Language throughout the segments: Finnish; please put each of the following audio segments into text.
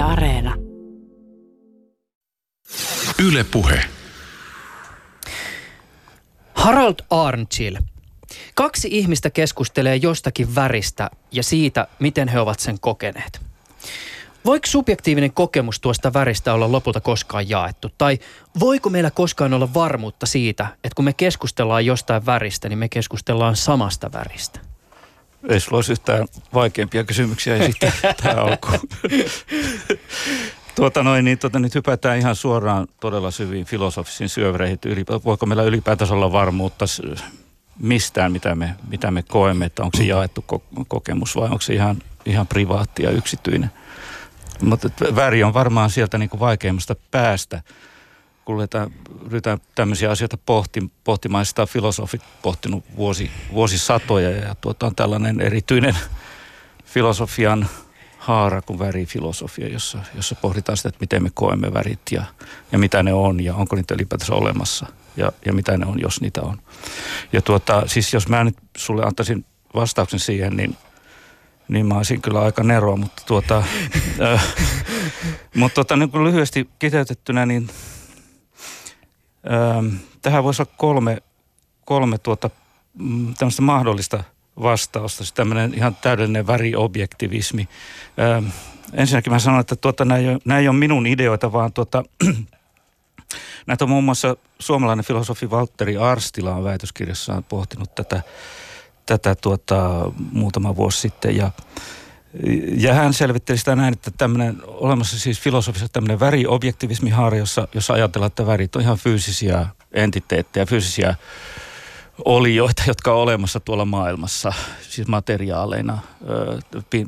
Yle Areena. Yle Puhe. Harald Arnchill. Kaksi ihmistä keskustelee jostakin väristä ja siitä, miten he ovat sen kokeneet. Voiko subjektiivinen kokemus tuosta väristä olla lopulta koskaan jaettu? Tai voiko meillä koskaan olla varmuutta siitä, että kun me keskustellaan jostain väristä, niin me keskustellaan samasta väristä? Ei sulla olisi yhtään vaikeampia kysymyksiä esittää tähän alkuun. tuota noin, niin tuota, nyt hypätään ihan suoraan todella syviin filosofisiin syövereihin. Voiko meillä ylipäätänsä olla varmuutta mistään, mitä me, mitä me koemme, että onko se jaettu kokemus vai onko se ihan, ihan privaatti ja yksityinen. Mutta väri on varmaan sieltä niin kuin vaikeimmasta päästä, kun ryhdytään tämmöisiä asioita pohti, pohtimaan. Sitä filosofit pohtinut vuosi, vuosisatoja ja tuota on tällainen erityinen filosofian haara kuin värifilosofia, jossa, jossa pohditaan sitä, että miten me koemme värit ja, ja mitä ne on ja onko niitä ylipäätänsä olemassa ja, ja mitä ne on, jos niitä on. Ja tuota, siis jos mä nyt sulle antaisin vastauksen siihen, niin niin mä olisin kyllä aika neroa, mutta tuota, äh, mutta tuota, niin lyhyesti kiteytettynä, niin äh, tähän voisi olla kolme, kolme tuota, mm, tämmöistä mahdollista vastausta, siis tämmöinen ihan täydellinen väriobjektivismi. Äh, ensinnäkin mä sanon, että tuota, nämä, ei ei ole minun ideoita, vaan tuota, näitä on muun muassa suomalainen filosofi Valtteri Arstila on väitöskirjassaan pohtinut tätä tätä tuota, muutama vuosi sitten ja ja hän selvitteli sitä näin, että tämmöinen olemassa siis filosofisesti tämmöinen väriobjektivismihaara, jossa, jossa ajatellaan, että värit on ihan fyysisiä entiteettejä, fyysisiä olioita, jotka on olemassa tuolla maailmassa, siis materiaaleina,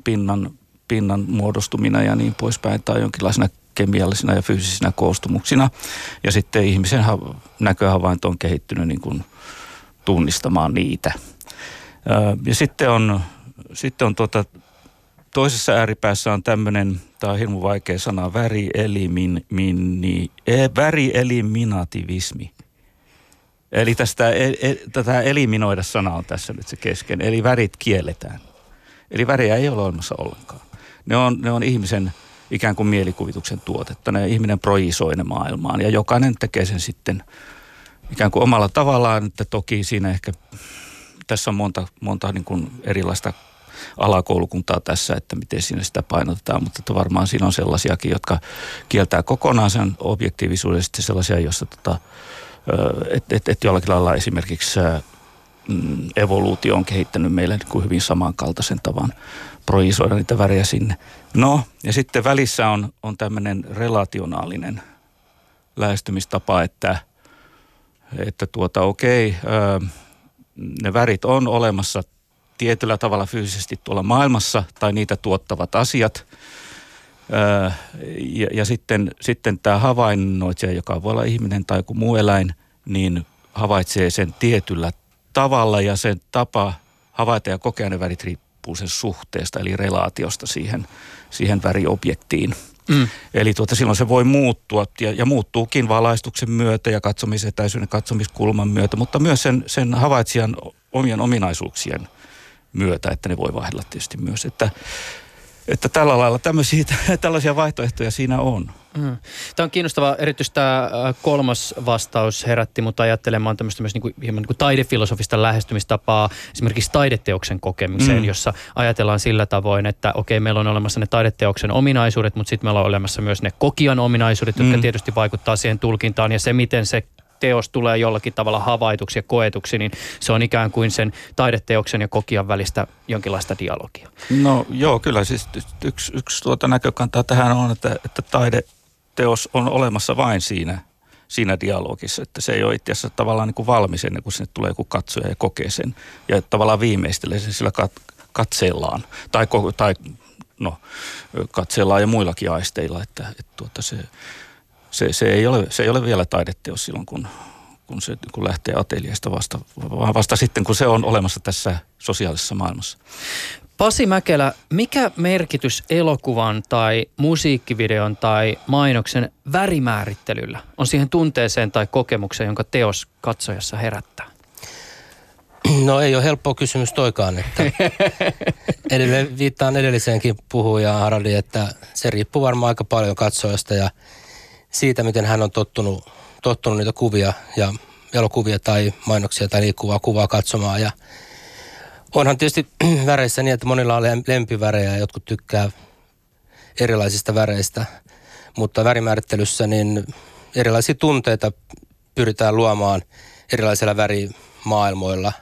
pinnan, pinnan muodostumina ja niin poispäin, tai jonkinlaisena kemiallisina ja fyysisinä koostumuksina. Ja sitten ihmisen näköhavainto on kehittynyt niin kuin tunnistamaan niitä – ja sitten on, sitten on tuota, toisessa ääripäässä on tämmöinen, tämä on hirmu vaikea sana, värielimin, minni, e, värieliminativismi. Eli tästä, e, e, tätä eliminoida sana on tässä nyt se kesken. Eli värit kielletään. Eli väriä ei ole olemassa ollenkaan. Ne on, ne on ihmisen ikään kuin mielikuvituksen tuotetta. Ne ihminen projisoi ne maailmaan ja jokainen tekee sen sitten ikään kuin omalla tavallaan, että toki siinä ehkä tässä on monta, monta niin kuin erilaista alakoulukuntaa tässä, että miten siinä sitä painotetaan, mutta että varmaan siinä on sellaisiakin, jotka kieltää kokonaan sen objektiivisuuden, sitten sellaisia, joissa tota, että et, et jollakin lailla esimerkiksi mm, evoluutio on kehittänyt meille niin kuin hyvin samankaltaisen tavan projisoida niitä värejä sinne. No, ja sitten välissä on, on tämmöinen relationaalinen lähestymistapa, että, että tuota okei, okay, ne värit on olemassa tietyllä tavalla fyysisesti tuolla maailmassa tai niitä tuottavat asiat. ja, ja sitten, sitten tämä havainnoitsija, joka voi olla ihminen tai joku muu eläin, niin havaitsee sen tietyllä tavalla ja sen tapa havaita ja kokea ne värit riippuu sen suhteesta eli relaatiosta siihen, siihen väriobjektiin. Mm. Eli tuota, silloin se voi muuttua ja, ja muuttuukin valaistuksen myötä ja katsomisetäisyyden katsomiskulman myötä, mutta myös sen, sen havaitsijan omien ominaisuuksien myötä, että ne voi vaihdella tietysti myös. Että että tällä lailla tämmöisiä, tällaisia vaihtoehtoja siinä on. Mm. Tämä on kiinnostava. Erityisesti tämä kolmas vastaus herätti mut ajattelemaan tämmöistä myös niin kuin, hieman niin kuin taidefilosofista lähestymistapaa esimerkiksi taideteoksen kokemiseen, mm. jossa ajatellaan sillä tavoin, että okei, meillä on olemassa ne taideteoksen ominaisuudet, mutta sitten meillä on olemassa myös ne kokijan ominaisuudet, jotka mm. tietysti vaikuttaa siihen tulkintaan ja se, miten se teos tulee jollakin tavalla havaituksi ja koetuksi, niin se on ikään kuin sen taideteoksen ja kokijan välistä jonkinlaista dialogia. No joo, kyllä. Siis yksi, yksi tuota näkökantaa tähän on, että, että taideteos on olemassa vain siinä, siinä dialogissa, että se ei ole itse asiassa tavallaan niin kuin valmis ennen kuin sinne tulee joku katsoja ja kokee sen ja tavallaan viimeistelee sen sillä kat- katseellaan tai, tai no, katseellaan ja muillakin aisteilla, että, että tuota se, se, se, ei ole, se ei ole vielä taideteos silloin, kun, kun se kun lähtee ateljeesta vasta, vaan vasta sitten, kun se on olemassa tässä sosiaalisessa maailmassa. Pasi Mäkelä, mikä merkitys elokuvan tai musiikkivideon tai mainoksen värimäärittelyllä on siihen tunteeseen tai kokemukseen, jonka teos katsojassa herättää? No ei ole helppo kysymys toikaan, että edelleen viittaan edelliseenkin puhujaan Haraldi, että se riippuu varmaan aika paljon katsojasta ja siitä, miten hän on tottunut, tottunut niitä kuvia ja elokuvia tai mainoksia tai liikkuvaa kuvaa katsomaan ja onhan tietysti väreissä niin, että monilla on lempivärejä ja jotkut tykkää erilaisista väreistä, mutta värimäärittelyssä niin erilaisia tunteita pyritään luomaan erilaisilla värimaailmoilla.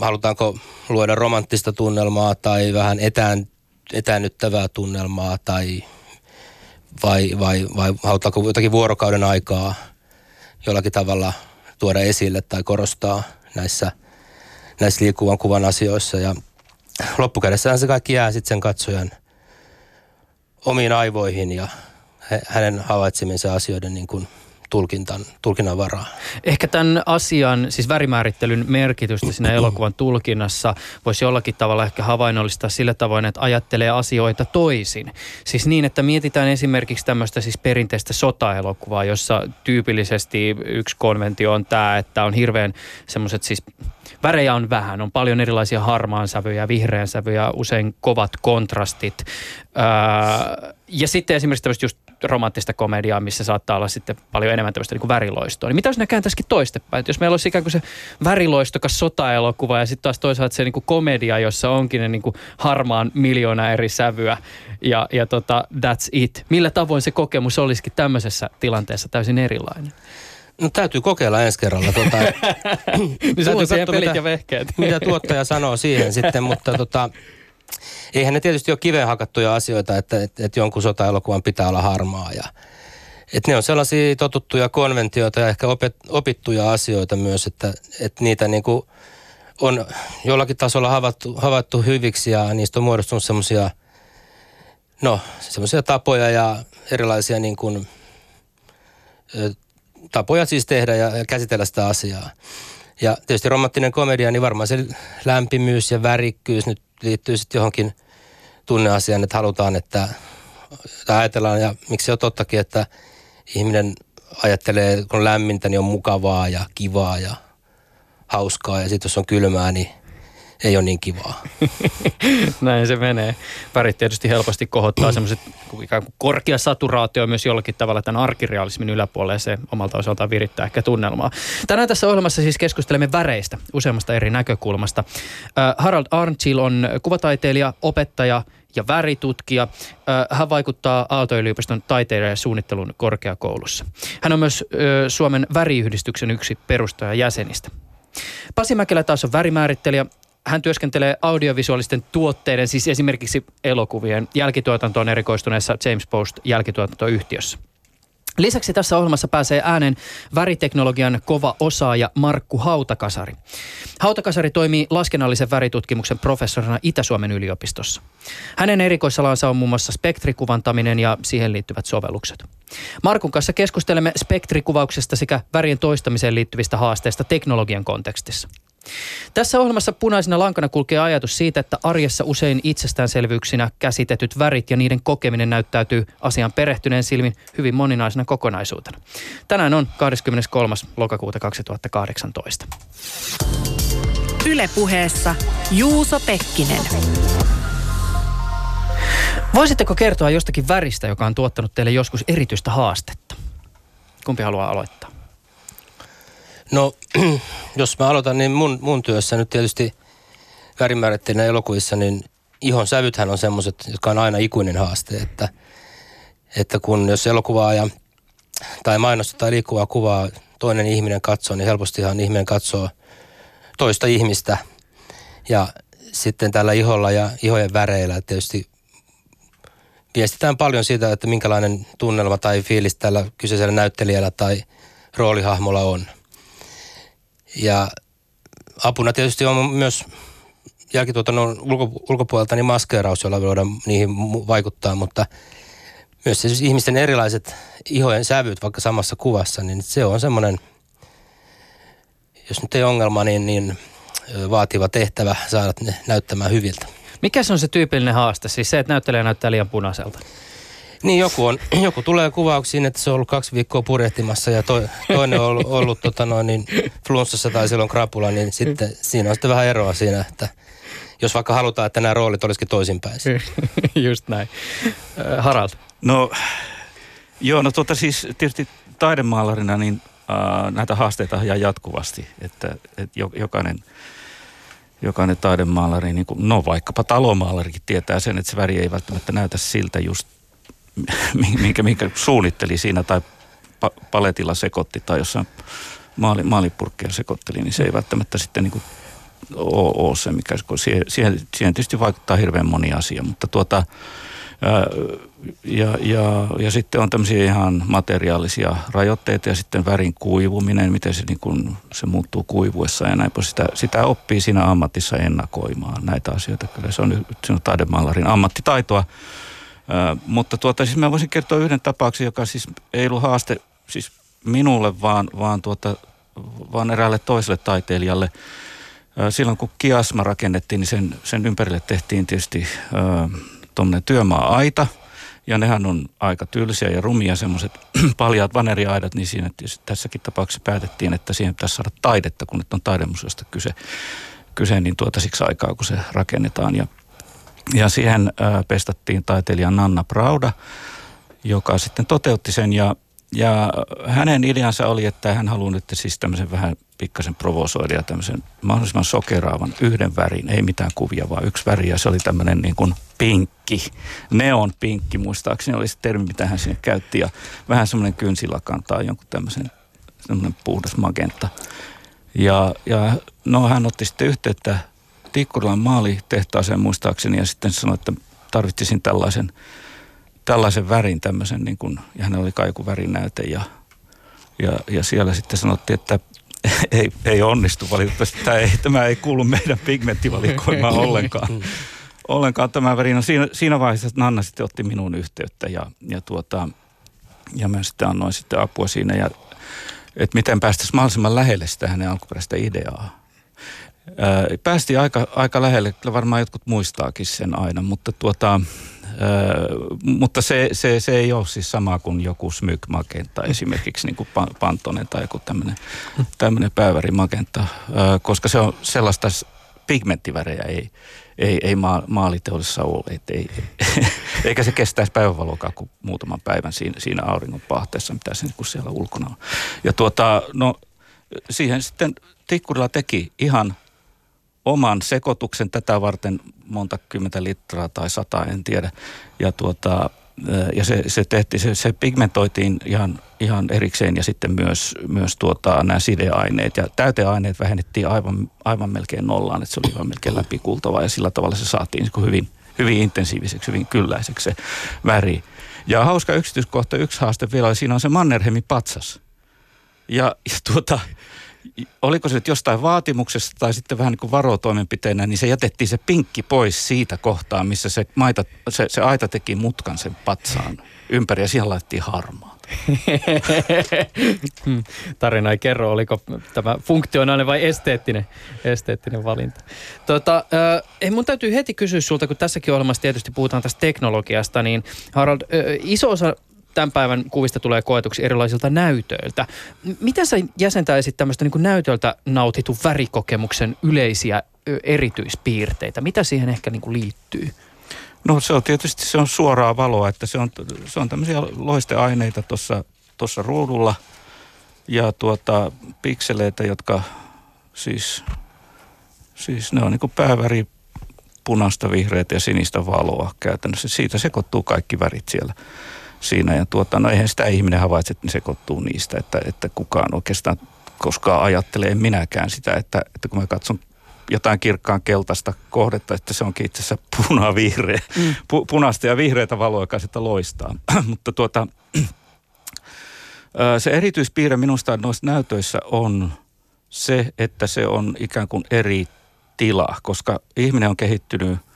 Halutaanko luoda romanttista tunnelmaa tai vähän etään, etäännyttävää tunnelmaa tai vai, vai, vai halutaanko jotakin vuorokauden aikaa jollakin tavalla tuoda esille tai korostaa näissä, näissä liikkuvan kuvan asioissa. Ja loppukädessähän se kaikki jää sitten sen katsojan omiin aivoihin ja hänen havaitsemiensa asioiden niin kuin – tulkintan, tulkinnan varaa. Ehkä tämän asian, siis värimäärittelyn merkitystä siinä elokuvan tulkinnassa voisi jollakin tavalla ehkä havainnollistaa sillä tavoin, että ajattelee asioita toisin. Siis niin, että mietitään esimerkiksi tämmöistä siis perinteistä sotaelokuvaa, jossa tyypillisesti yksi konventio on tämä, että on hirveän semmoiset siis värejä on vähän, on paljon erilaisia harmaan sävyjä, vihreän sävyjä, usein kovat kontrastit. Öö, ja sitten esimerkiksi tämmöistä just romanttista komediaa, missä saattaa olla sitten paljon enemmän tämmöistä niin väriloistoa. Niin mitä jos ne kääntäisikin toistepäin? Että jos meillä olisi ikään kuin se väriloistokas sotaelokuva ja sitten taas toisaalta se niin kuin komedia, jossa onkin ne niin kuin harmaan miljoona eri sävyä ja, ja tota, that's it. Millä tavoin se kokemus olisikin tämmöisessä tilanteessa täysin erilainen? No täytyy kokeilla ensi kerralla. Tuota, niin sä pelit mitä, ja vehkeet. mitä tuottaja sanoo siihen sitten, mutta tota, eihän ne tietysti ole kiveen hakattuja asioita, että, että, että jonkun sota-elokuvan pitää olla harmaa. Ja, että ne on sellaisia totuttuja konventioita ja ehkä opet, opittuja asioita myös, että, että niitä niin kuin on jollakin tasolla havaittu, havaittu hyviksi ja niistä on muodostunut semmoisia no, semmoisia tapoja ja erilaisia niin kuin, tapoja siis tehdä ja, ja käsitellä sitä asiaa. Ja tietysti romanttinen komedia, niin varmaan se lämpimyys ja värikkyys nyt liittyy sitten johonkin tunneasiaan, että halutaan, että ajatellaan, ja miksi on tottakin, että ihminen ajattelee, kun on lämmintä, niin on mukavaa ja kivaa ja hauskaa, ja sitten jos on kylmää, niin ei ole niin kivaa. Näin se menee. Värit tietysti helposti kohottaa semmoiset ikään kuin korkea saturaatio myös jollakin tavalla tämän arkirealismin yläpuolelle se omalta osaltaan virittää ehkä tunnelmaa. Tänään tässä ohjelmassa siis keskustelemme väreistä useammasta eri näkökulmasta. Harald Arnchill on kuvataiteilija, opettaja ja väritutkija. Hän vaikuttaa Aalto-yliopiston taiteiden ja suunnittelun korkeakoulussa. Hän on myös Suomen väriyhdistyksen yksi perustajajäsenistä. Pasi Mäkelä taas on värimäärittelijä hän työskentelee audiovisuaalisten tuotteiden, siis esimerkiksi elokuvien jälkituotantoon erikoistuneessa James Post jälkituotantoyhtiössä. Lisäksi tässä ohjelmassa pääsee äänen väriteknologian kova osaaja Markku Hautakasari. Hautakasari toimii laskennallisen väritutkimuksen professorina Itä-Suomen yliopistossa. Hänen erikoisalansa on muun muassa spektrikuvantaminen ja siihen liittyvät sovellukset. Markun kanssa keskustelemme spektrikuvauksesta sekä värien toistamiseen liittyvistä haasteista teknologian kontekstissa. Tässä ohjelmassa punaisena lankana kulkee ajatus siitä, että arjessa usein itsestäänselvyyksinä käsitetyt värit ja niiden kokeminen näyttäytyy asian perehtyneen silmin hyvin moninaisena kokonaisuutena. Tänään on 23. lokakuuta 2018. Ylepuheessa Juuso Pekkinen. Voisitteko kertoa jostakin väristä, joka on tuottanut teille joskus erityistä haastetta? Kumpi haluaa aloittaa? No, jos mä aloitan, niin mun, mun työssä nyt tietysti värimääritteinä elokuvissa, niin ihon sävythän on semmoiset, jotka on aina ikuinen haaste, että, että kun jos elokuvaa ja, tai mainosta tai liikkuvaa kuvaa toinen ihminen katsoo, niin helpostihan ihminen katsoo toista ihmistä. Ja sitten tällä iholla ja ihojen väreillä tietysti viestitään paljon siitä, että minkälainen tunnelma tai fiilis tällä kyseisellä näyttelijällä tai roolihahmolla on – ja apuna tietysti on myös jälkituotannon ulko, ulkopuolelta niin maskeeraus, jolla voidaan niihin vaikuttaa, mutta myös siis ihmisten erilaiset ihojen sävyt vaikka samassa kuvassa, niin se on semmoinen, jos nyt ei ongelma, niin, niin vaativa tehtävä saada ne näyttämään hyviltä. Mikä se on se tyypillinen haaste? Siis se, että näyttelijä näyttää liian punaiselta? Niin joku, on, joku tulee kuvauksiin, että se on ollut kaksi viikkoa purjehtimassa ja to, toinen on ollut, ollut tota noin, niin flunssassa tai silloin krapula, niin sitten siinä on sitten vähän eroa siinä, että jos vaikka halutaan, että nämä roolit olisikin toisinpäin. Just näin. Äh, Harald. No joo, no tuota siis tietysti taidemaalarina niin äh, näitä haasteita ja jatkuvasti, että, että jokainen, jokainen taidemaalari, niin kuin, no vaikkapa talomaalarikin tietää sen, että se väri ei välttämättä näytä siltä just, minkä, minkä suunnitteli siinä tai pa- paletilla sekoitti tai jossain maali, maalipurkkeja sekoitteli, niin se ei välttämättä sitten niin kuin ole, ole se, mikä siihen, siihen, siihen tietysti vaikuttaa hirveän moni asia, mutta tuota, ja, ja, ja sitten on tämmöisiä ihan materiaalisia rajoitteita ja sitten värin kuivuminen, miten se, niin kun, se muuttuu kuivuessa ja näin. Sitä, sitä oppii siinä ammatissa ennakoimaan näitä asioita. Kyllä se on, se on ammattitaitoa. Ää, mutta tuota, siis mä voisin kertoa yhden tapauksen, joka siis ei ollut haaste siis minulle, vaan, vaan, tuota, vaan eräälle toiselle taiteilijalle. Ää, silloin kun kiasma rakennettiin, niin sen, sen ympärille tehtiin tietysti... Tuommoinen työmaa-aita, ja nehän on aika tylsiä ja rumia semmoiset paljaat vaneriaidat, niin siinä tässäkin tapauksessa päätettiin, että siihen pitäisi saada taidetta, kun nyt on taidemuseosta kyse, kyse niin tuota siksi aikaa, kun se rakennetaan. Ja, ja siihen pestattiin taiteilija Nanna Prauda, joka sitten toteutti sen. Ja ja hänen ideansa oli, että hän haluaa nyt siis tämmöisen vähän pikkasen provosoida ja tämmöisen mahdollisimman sokeraavan yhden värin, ei mitään kuvia, vaan yksi väri. Ja se oli tämmöinen niin kuin pinkki, neon pinkki muistaakseni oli se termi, mitä hän sinne käytti. Ja vähän semmoinen kynsilakantaa jonkun tämmöisen semmoinen puhdas magenta. Ja, ja no hän otti sitten yhteyttä Tikkurilan maalitehtaaseen muistaakseni ja sitten sanoi, että tarvitsisin tällaisen tällaisen värin tämmöisen, niin kuin, ja hänellä oli kaiku värinäyte ja, ja, ja siellä sitten sanottiin, että ei, ei onnistu valitettavasti. Tämä ei, tämä ei kuulu meidän pigmenttivalikoimaan ollenkaan. ollenkaan tämä väri. No siinä, siinä vaiheessa Nanna sitten otti minuun yhteyttä ja, ja, tuota, ja mä sitten annoin sitten apua siinä. Ja, että miten päästäisiin mahdollisimman lähelle sitä hänen alkuperäistä ideaa. Ää, päästiin aika, aika lähelle, kyllä varmaan jotkut muistaakin sen aina, mutta tuota, mutta se, se, se ei ole siis sama kuin joku smyk magenta esimerkiksi niin kuin Pantonen tai joku tämmöinen, päävärimagenta, koska se on sellaista pigmenttivärejä ei, ei, ei maa, maaliteollisessa ole. Et ei, eikä se kestäisi päivänvalokaan kuin muutaman päivän siinä, siinä auringon pahteessa, mitä se niin siellä ulkona on. Ja tuota, no siihen sitten Tikkurilla teki ihan oman sekoituksen tätä varten monta kymmentä litraa tai sata, en tiedä. Ja, tuota, ja se, se, tehtiin, se, se pigmentoitiin ihan, ihan erikseen ja sitten myös, myös tuota, nämä sideaineet. Ja täyteaineet vähennettiin aivan, aivan melkein nollaan, että se oli aivan melkein läpikultava ja sillä tavalla se saatiin niin hyvin, hyvin intensiiviseksi, hyvin kylläiseksi se väri. Ja hauska yksityiskohta, yksi haaste vielä, siinä on se Mannerheimin patsas. Ja, ja tuota, oliko se nyt jostain vaatimuksesta tai sitten vähän niin kuin varotoimenpiteenä, niin se jätettiin se pinkki pois siitä kohtaa, missä se, maita, se, se aita teki mutkan sen patsaan ympäri ja siihen laitettiin harmaa. Tarina ei kerro, oliko tämä funktionaalinen vai esteettinen, esteettinen valinta. Tota, äh, mun täytyy heti kysyä sulta, kun tässäkin ohjelmassa tietysti puhutaan tästä teknologiasta, niin Harald, äh, iso osa tämän päivän kuvista tulee koetuksi erilaisilta näytöiltä. Miten sä jäsentäisit tämmöistä niin näytöltä nautitun värikokemuksen yleisiä erityispiirteitä? Mitä siihen ehkä niin kuin liittyy? No se on tietysti se on suoraa valoa, että se on, se on tämmöisiä loisteaineita tuossa ruudulla ja tuota, pikseleitä, jotka siis, siis ne on niin pääväri punaista, vihreitä ja sinistä valoa käytännössä. Siitä sekoittuu kaikki värit siellä siinä. Ja tuota, no eihän sitä ihminen havaitse, että ne sekoittuu niistä, että, että kukaan oikeastaan koskaan ajattelee, en minäkään sitä, että, että kun mä katson jotain kirkkaan keltaista kohdetta, että se onkin itse asiassa puna-vihreä, mm. pu, punaista ja vihreitä valoa, joka sitä loistaa. Mutta tuota, se erityispiirre minusta noissa näytöissä on se, että se on ikään kuin eri tila, koska ihminen on kehittynyt –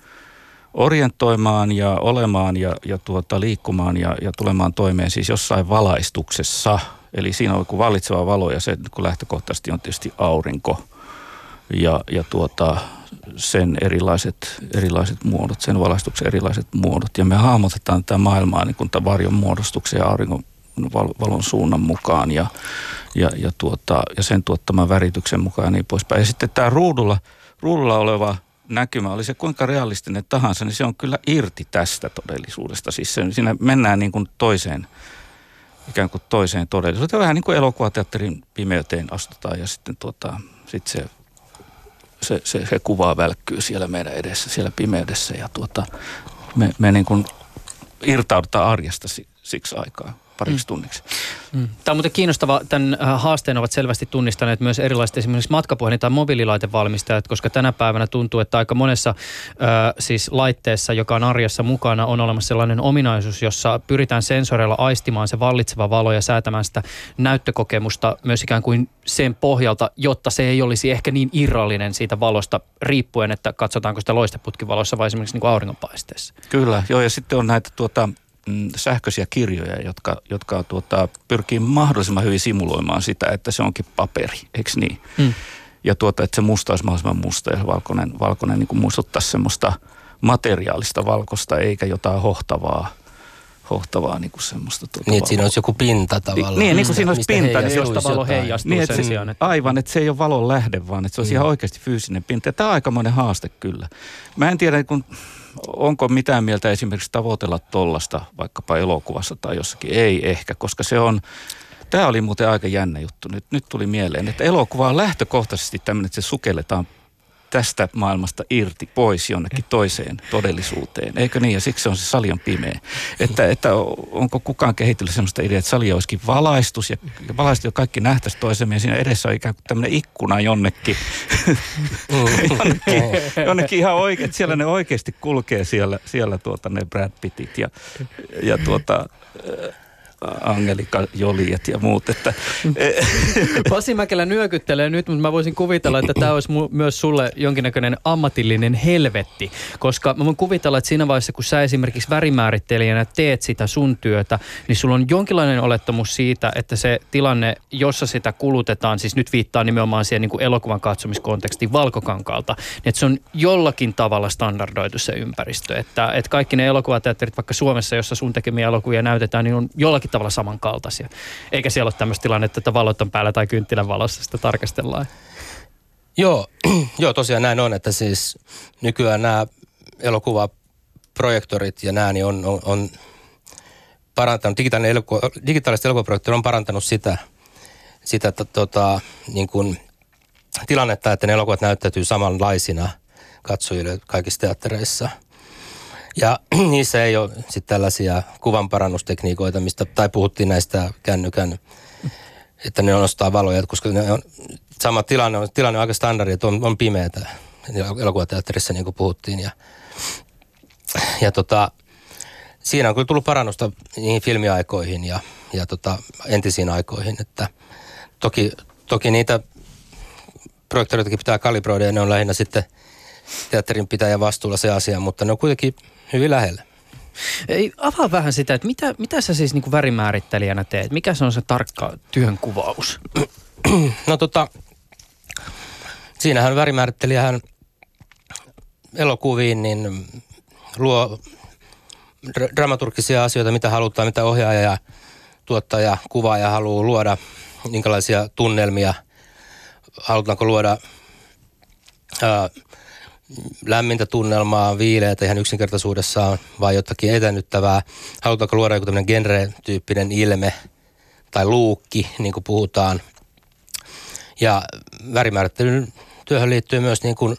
orientoimaan ja olemaan ja, ja tuota, liikkumaan ja, ja tulemaan toimeen siis jossain valaistuksessa. Eli siinä on joku vallitseva valo ja se kun lähtökohtaisesti on tietysti aurinko. Ja, ja tuota, sen erilaiset, erilaiset muodot, sen valaistuksen erilaiset muodot. Ja me hahmotetaan tätä maailmaa niin kuin varjon muodostuksen ja auringon valon suunnan mukaan ja, ja, ja, tuota, ja sen tuottaman värityksen mukaan ja niin poispäin. Ja sitten tämä ruudulla, ruudulla oleva näkymä, oli se kuinka realistinen tahansa, niin se on kyllä irti tästä todellisuudesta. Siis se, siinä mennään niin kuin toiseen, ikään kuin toiseen todellisuuteen. Vähän niin kuin elokuvateatterin pimeyteen astutaan ja sitten tuota, sit se, se, se, se kuva välkkyy siellä meidän edessä, siellä pimeydessä ja tuota, me, me niin kuin irtaudutaan arjesta siksi aikaa pariksi mm. tunniksi. Mm. Tämä on muuten kiinnostava. Tämän äh, haasteen ovat selvästi tunnistaneet myös erilaiset esimerkiksi matkapuhelin- tai mobiililaitevalmistajat, koska tänä päivänä tuntuu, että aika monessa äh, siis laitteessa, joka on arjessa mukana, on olemassa sellainen ominaisuus, jossa pyritään sensoreilla aistimaan se vallitseva valo ja säätämään sitä näyttökokemusta myös ikään kuin sen pohjalta, jotta se ei olisi ehkä niin irrallinen siitä valosta riippuen, että katsotaanko sitä loisteputkivalossa vai esimerkiksi niin kuin auringonpaisteessa. Kyllä, joo ja sitten on näitä tuota, Mm, sähköisiä kirjoja, jotka, jotka tuota, pyrkii mahdollisimman hyvin simuloimaan sitä, että se onkin paperi, eikö niin? Mm. Ja tuota, että se musta olisi mahdollisimman musta ja valkoinen, valkoinen niin muistuttaisi semmoista materiaalista valkosta eikä jotain hohtavaa hohtavaa niin kuin semmoista. Tuota niin, että siinä olisi joku pinta tavallaan. Niin, niin kuin siinä olisi pinta. Niin, josta valo heijastuu niin, sen se, sijaan. Että... Aivan, että se ei ole valon lähde, vaan että se olisi mm. ihan oikeasti fyysinen pinta. Ja tämä on aikamoinen haaste kyllä. Mä en tiedä, kun onko mitään mieltä esimerkiksi tavoitella tollasta vaikkapa elokuvassa tai jossakin? Ei ehkä, koska se on, tämä oli muuten aika jännä juttu. Nyt, nyt tuli mieleen, että elokuva on lähtökohtaisesti tämmöinen, että se sukelletaan tästä maailmasta irti pois jonnekin toiseen todellisuuteen. Eikö niin? Ja siksi se on se sali on pimeä. Että, että onko kukaan kehitellyt sellaista ideaa, että sali olisikin valaistus ja, ja valaistu ja kaikki nähtäisi toisemme ja siinä edessä on ikään kuin tämmöinen ikkuna jonnekin. jonnekin, jonnekin ihan oikein, siellä ne oikeasti kulkee siellä, siellä tuota ne Brad Pittit ja, ja tuota, Angelika Joliet ja muut. Että. Pasi Mäkelä nyökyttelee nyt, mutta mä voisin kuvitella, että tämä olisi myös sulle jonkinnäköinen ammatillinen helvetti. Koska mä voin kuvitella, että siinä vaiheessa, kun sä esimerkiksi värimäärittelijänä teet sitä sun työtä, niin sulla on jonkinlainen olettamus siitä, että se tilanne, jossa sitä kulutetaan, siis nyt viittaa nimenomaan siihen niin kuin elokuvan katsomiskontekstiin valkokankaalta, niin että se on jollakin tavalla standardoitu se ympäristö. Että, että kaikki ne elokuvateatterit vaikka Suomessa, jossa sun tekemiä elokuvia näytetään, niin on jollakin jollakin tavalla samankaltaisia. Eikä siellä ole tämmöistä tilannetta, että valot on päällä tai kynttilän valossa sitä tarkastellaan. Joo, joo, tosiaan näin on, että siis nykyään nämä elokuvaprojektorit ja nämä niin on, on, on parantanut, digitaalinen elokuva, digitaaliset elokuvaprojektorit on parantanut sitä, sitä to, tota, niin kuin tilannetta, että ne elokuvat näyttäytyy samanlaisina katsojille kaikissa teattereissa – ja niissä ei ole sitten tällaisia kuvanparannustekniikoita, mistä, tai puhuttiin näistä kännykän, että ne nostaa valoja, koska ne on, sama tilanne on, tilanne on aika standardi, että on, on pimeätä elokuvateatterissa, niin kuin puhuttiin. Ja, ja tota, siinä on kyllä tullut parannusta niihin filmiaikoihin ja, ja tota, entisiin aikoihin, että toki, toki niitä projektoreitakin pitää kalibroida ja ne on lähinnä sitten teatterin pitäjän vastuulla se asia, mutta ne on kuitenkin hyvin lähellä. Ei, avaa vähän sitä, että mitä, mitä sä siis niin värimäärittelijänä teet? Mikä se on se tarkka työnkuvaus? No tota, siinähän värimäärittelijähän elokuviin niin luo dramaturgisia asioita, mitä halutaan, mitä ohjaaja ja tuottaja, kuvaaja haluaa luoda, minkälaisia tunnelmia, halutaanko luoda ää, lämmintä tunnelmaa, viileätä ihan yksinkertaisuudessaan vai jotakin etänyttävää? Halutaanko luoda joku tämmöinen genre-tyyppinen ilme tai luukki, niin kuin puhutaan? Ja värimäärittelyn työhön liittyy myös niin kuin,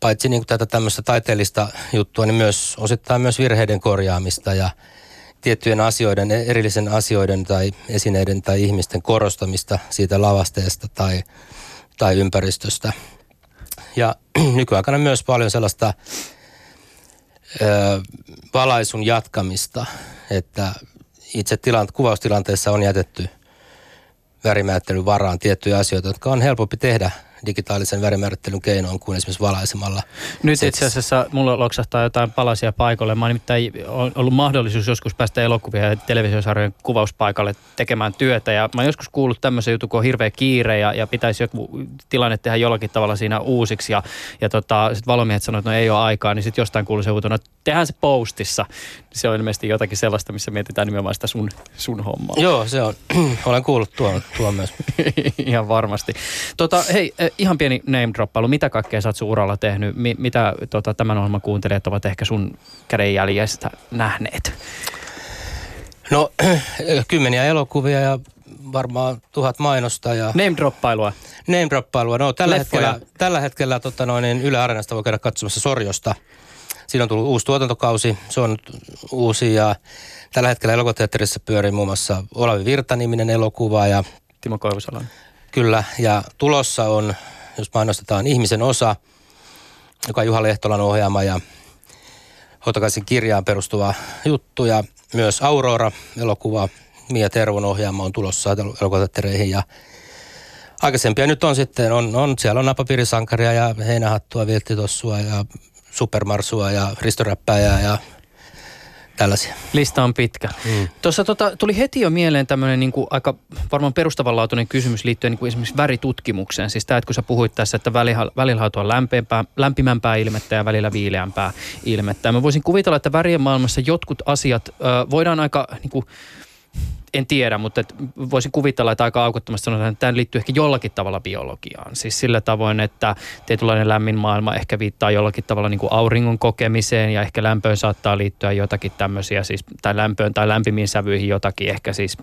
paitsi niin kuin tätä tämmöistä taiteellista juttua, niin myös osittain myös virheiden korjaamista ja tiettyjen asioiden, erillisen asioiden tai esineiden tai ihmisten korostamista siitä lavasteesta tai, tai ympäristöstä – ja nykyaikana myös paljon sellaista ö, valaisun jatkamista, että itse tilant, kuvaustilanteessa on jätetty värimäättelyn varaan tiettyjä asioita, jotka on helpompi tehdä digitaalisen värimäärittelyn keinoin kuin esimerkiksi valaisemalla. Nyt itse asiassa mulla loksahtaa jotain palasia paikalle. Mä oon nimittäin ollut mahdollisuus joskus päästä elokuvia ja televisiosarjojen kuvauspaikalle tekemään työtä. Ja mä oon joskus kuullut tämmöisen jutun, kun on hirveä kiire ja, ja pitäisi joku tilanne tehdä jollakin tavalla siinä uusiksi. Ja, ja tota, sitten valomiehet sanoivat, että no ei ole aikaa, niin sitten jostain kuuluu se uutena, että tehdään se postissa. Se on ilmeisesti jotakin sellaista, missä mietitään nimenomaan sitä sun, sun hommaa. Joo, se on. Olen kuullut tuon, tuon myös. ihan varmasti. Tota, hei, ihan pieni name droppailu. Mitä kaikkea sä oot sun uralla tehnyt? Mi- mitä tota, tämän ohjelman kuuntelijat ovat ehkä sun kädenjäljestä nähneet? No, kymmeniä elokuvia ja varmaan tuhat mainosta. Ja... Name droppailua. Name droppailua. No, tällä Leffoja. hetkellä, tällä hetkellä tota noin, niin Yle Areenasta voi käydä katsomassa Sorjosta. Siinä on tullut uusi tuotantokausi. Se on uusi ja tällä hetkellä elokuvateatterissa pyörii muun muassa Olavi Virta-niminen elokuva ja Timo Koivusalon. Kyllä, ja tulossa on, jos mainostetaan, Ihmisen osa, joka on Juha Lehtolan ohjaama ja Hotakaisen kirjaan perustuva juttu ja myös Aurora-elokuva, Mia Tervon ohjaama on tulossa elokuvateattereihin ja aikaisempia nyt on sitten, on, on siellä on napapiirisankaria ja heinähattua, vilttitossua ja supermarsua ja ristoräppäjää ja tällaisia. Lista on pitkä. Mm. Tuossa tota, tuli heti jo mieleen tämmöinen niin aika varmaan perustavanlaatuinen kysymys liittyen niin kuin esimerkiksi väritutkimukseen. Siis tämä, että kun sä puhuit tässä, että välillä, välillä on lämpimämpää, lämpimämpää ilmettä ja välillä viileämpää ilmettä. mä voisin kuvitella, että värien maailmassa jotkut asiat ö, voidaan aika niin kuin, en tiedä, mutta voisin kuvitella, että aika aukottomasti sanotaan, että tämä liittyy ehkä jollakin tavalla biologiaan. Siis sillä tavoin, että tietynlainen lämmin maailma ehkä viittaa jollakin tavalla niin kuin auringon kokemiseen ja ehkä lämpöön saattaa liittyä jotakin tämmöisiä, siis, tai lämpöön tai lämpimiin sävyihin jotakin ehkä siis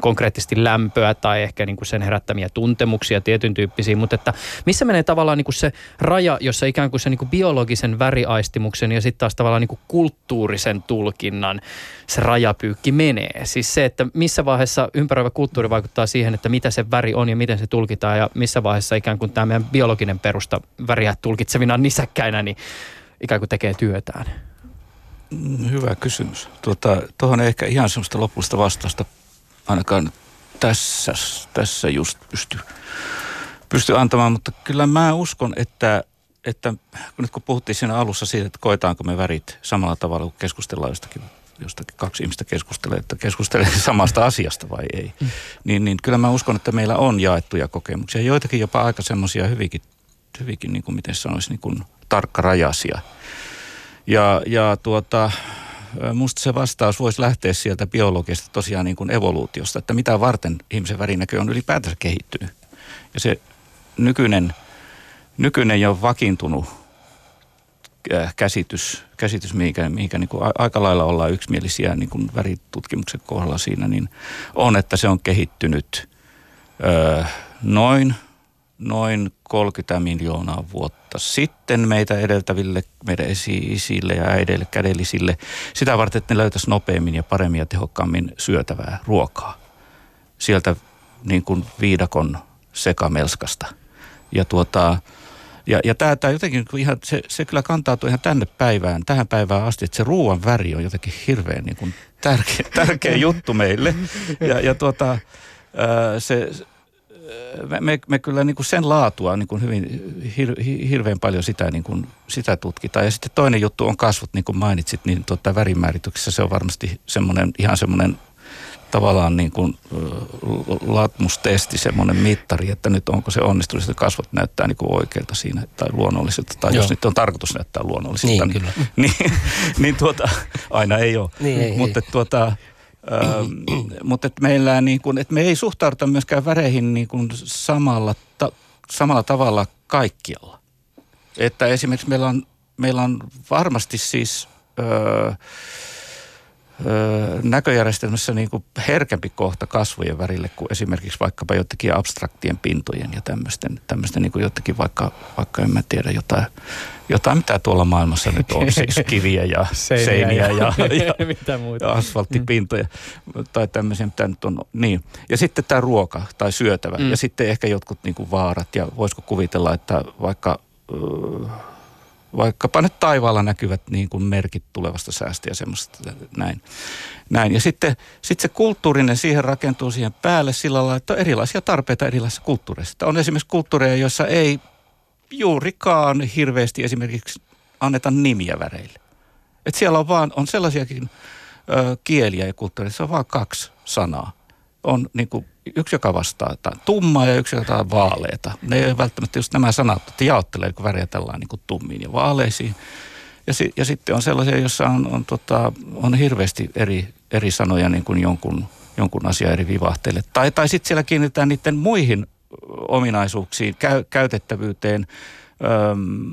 konkreettisesti lämpöä tai ehkä niin kuin sen herättämiä tuntemuksia tietyn tyyppisiä, mutta että missä menee tavallaan niin kuin se raja, jossa ikään kuin se niin kuin biologisen väriaistimuksen ja sitten taas tavallaan niin kuin kulttuurisen tulkinnan se rajapyykki menee. Siis se, että missä vaiheessa ympäröivä kulttuuri vaikuttaa siihen, että mitä se väri on ja miten se tulkitaan ja missä vaiheessa ikään kuin tämä meidän biologinen perusta väriä tulkitsevina nisäkkäinä niin ikään kuin tekee työtään. Mm, hyvä kysymys. Tuota, tuohon ehkä ihan semmoista lopullista vastausta ainakaan tässä, tässä just pysty, pysty antamaan, mutta kyllä mä uskon, että, että nyt kun puhuttiin siinä alussa siitä, että koetaanko me värit samalla tavalla, kun keskustellaan jostakin, jostakin kaksi ihmistä keskustelee, että keskustelee samasta asiasta vai ei, mm. niin, niin kyllä mä uskon, että meillä on jaettuja kokemuksia, joitakin jopa aika semmoisia hyvinkin, hyvinkin niin kuin miten sanoisi, niin kuin tarkkarajaisia. Ja, ja tuota, musta se vastaus voisi lähteä sieltä biologiasta tosiaan niin kuin evoluutiosta, että mitä varten ihmisen värinäkö on ylipäätänsä kehittynyt. Ja se nykyinen, nykyinen jo vakiintunut käsitys, käsitys mihinkä, mihinkä niin kuin aika lailla ollaan yksimielisiä niin kuin väritutkimuksen kohdalla siinä, niin on, että se on kehittynyt öö, noin – noin 30 miljoonaa vuotta sitten meitä edeltäville, meidän esi-isille ja äideille, kädellisille, sitä varten, että ne löytäisi nopeammin ja paremmin ja tehokkaammin syötävää ruokaa. Sieltä niin kuin viidakon sekamelskasta. Ja tuota, ja, ja tämä, tämä jotenkin ihan, se, se kyllä kantautuu ihan tänne päivään, tähän päivään asti, että se ruoan väri on jotenkin hirveän niin kuin tärkeä, tärkeä juttu meille. Ja, ja tuota, se, me, me, me kyllä niin kuin sen laatua niin kuin hyvin, hir, hirveän paljon sitä, niin kuin, sitä tutkitaan. Ja sitten toinen juttu on kasvot, niin kuin mainitsit, niin tuota, värimäärityksessä se on varmasti semmoinen, ihan semmoinen tavallaan niin kuin latmustesti, semmoinen mittari, että nyt onko se onnistunut, että kasvot näyttää niin kuin oikealta siinä tai luonnolliselta, tai Joo. jos nyt on tarkoitus näyttää luonnolliselta. Niin, niin, niin, niin tuota, aina ei ole. Niin, ei, Mutta ei. tuota, mutta että meillä niin kuin, että me ei suhtauduta myöskään väreihin niin kuin samalla, ta, samalla tavalla kaikkialla. Että esimerkiksi meillä on, meillä on varmasti siis... Öö, näköjärjestelmässä niin kuin herkempi kohta kasvojen värille kuin esimerkiksi vaikkapa jotenkin abstraktien pintojen ja tämmöisten, tämmöisten niin kuin jotenkin vaikka, vaikka en mä tiedä jotain, jotain mitä tuolla maailmassa nyt on, siis kiviä ja seiniä, seiniä ja, ja, mitä muuta. ja asfalttipintoja mm. tai tämmöisiä, mitä nyt on. Niin. Ja sitten tämä ruoka tai syötävä mm. ja sitten ehkä jotkut niin kuin vaarat ja voisiko kuvitella, että vaikka... Vaikkapa nyt taivaalla näkyvät niin kuin merkit tulevasta säästä ja semmoista näin. näin. Ja sitten sit se kulttuurinen siihen rakentuu siihen päälle sillä lailla, että on erilaisia tarpeita erilaisissa kulttuureissa. On esimerkiksi kulttuureja, joissa ei juurikaan hirveästi esimerkiksi anneta nimiä väreille. Et siellä on vaan, on sellaisiakin ö, kieliä ja kulttuureja, on vaan kaksi sanaa. On niin kuin yksi, joka vastaa jotain tummaa ja yksi, joka on vaaleita. Ne ei välttämättä just nämä sanat, että jaottelee, kun väriä tällainen niin kuin tummiin ja vaaleisiin. Ja, si, ja sitten on sellaisia, joissa on, on, tota, on hirveästi eri, eri sanoja niin kuin jonkun, jonkun asian eri vivahteille. Tai, tai sitten siellä kiinnitetään niiden muihin ominaisuuksiin, käy, käytettävyyteen,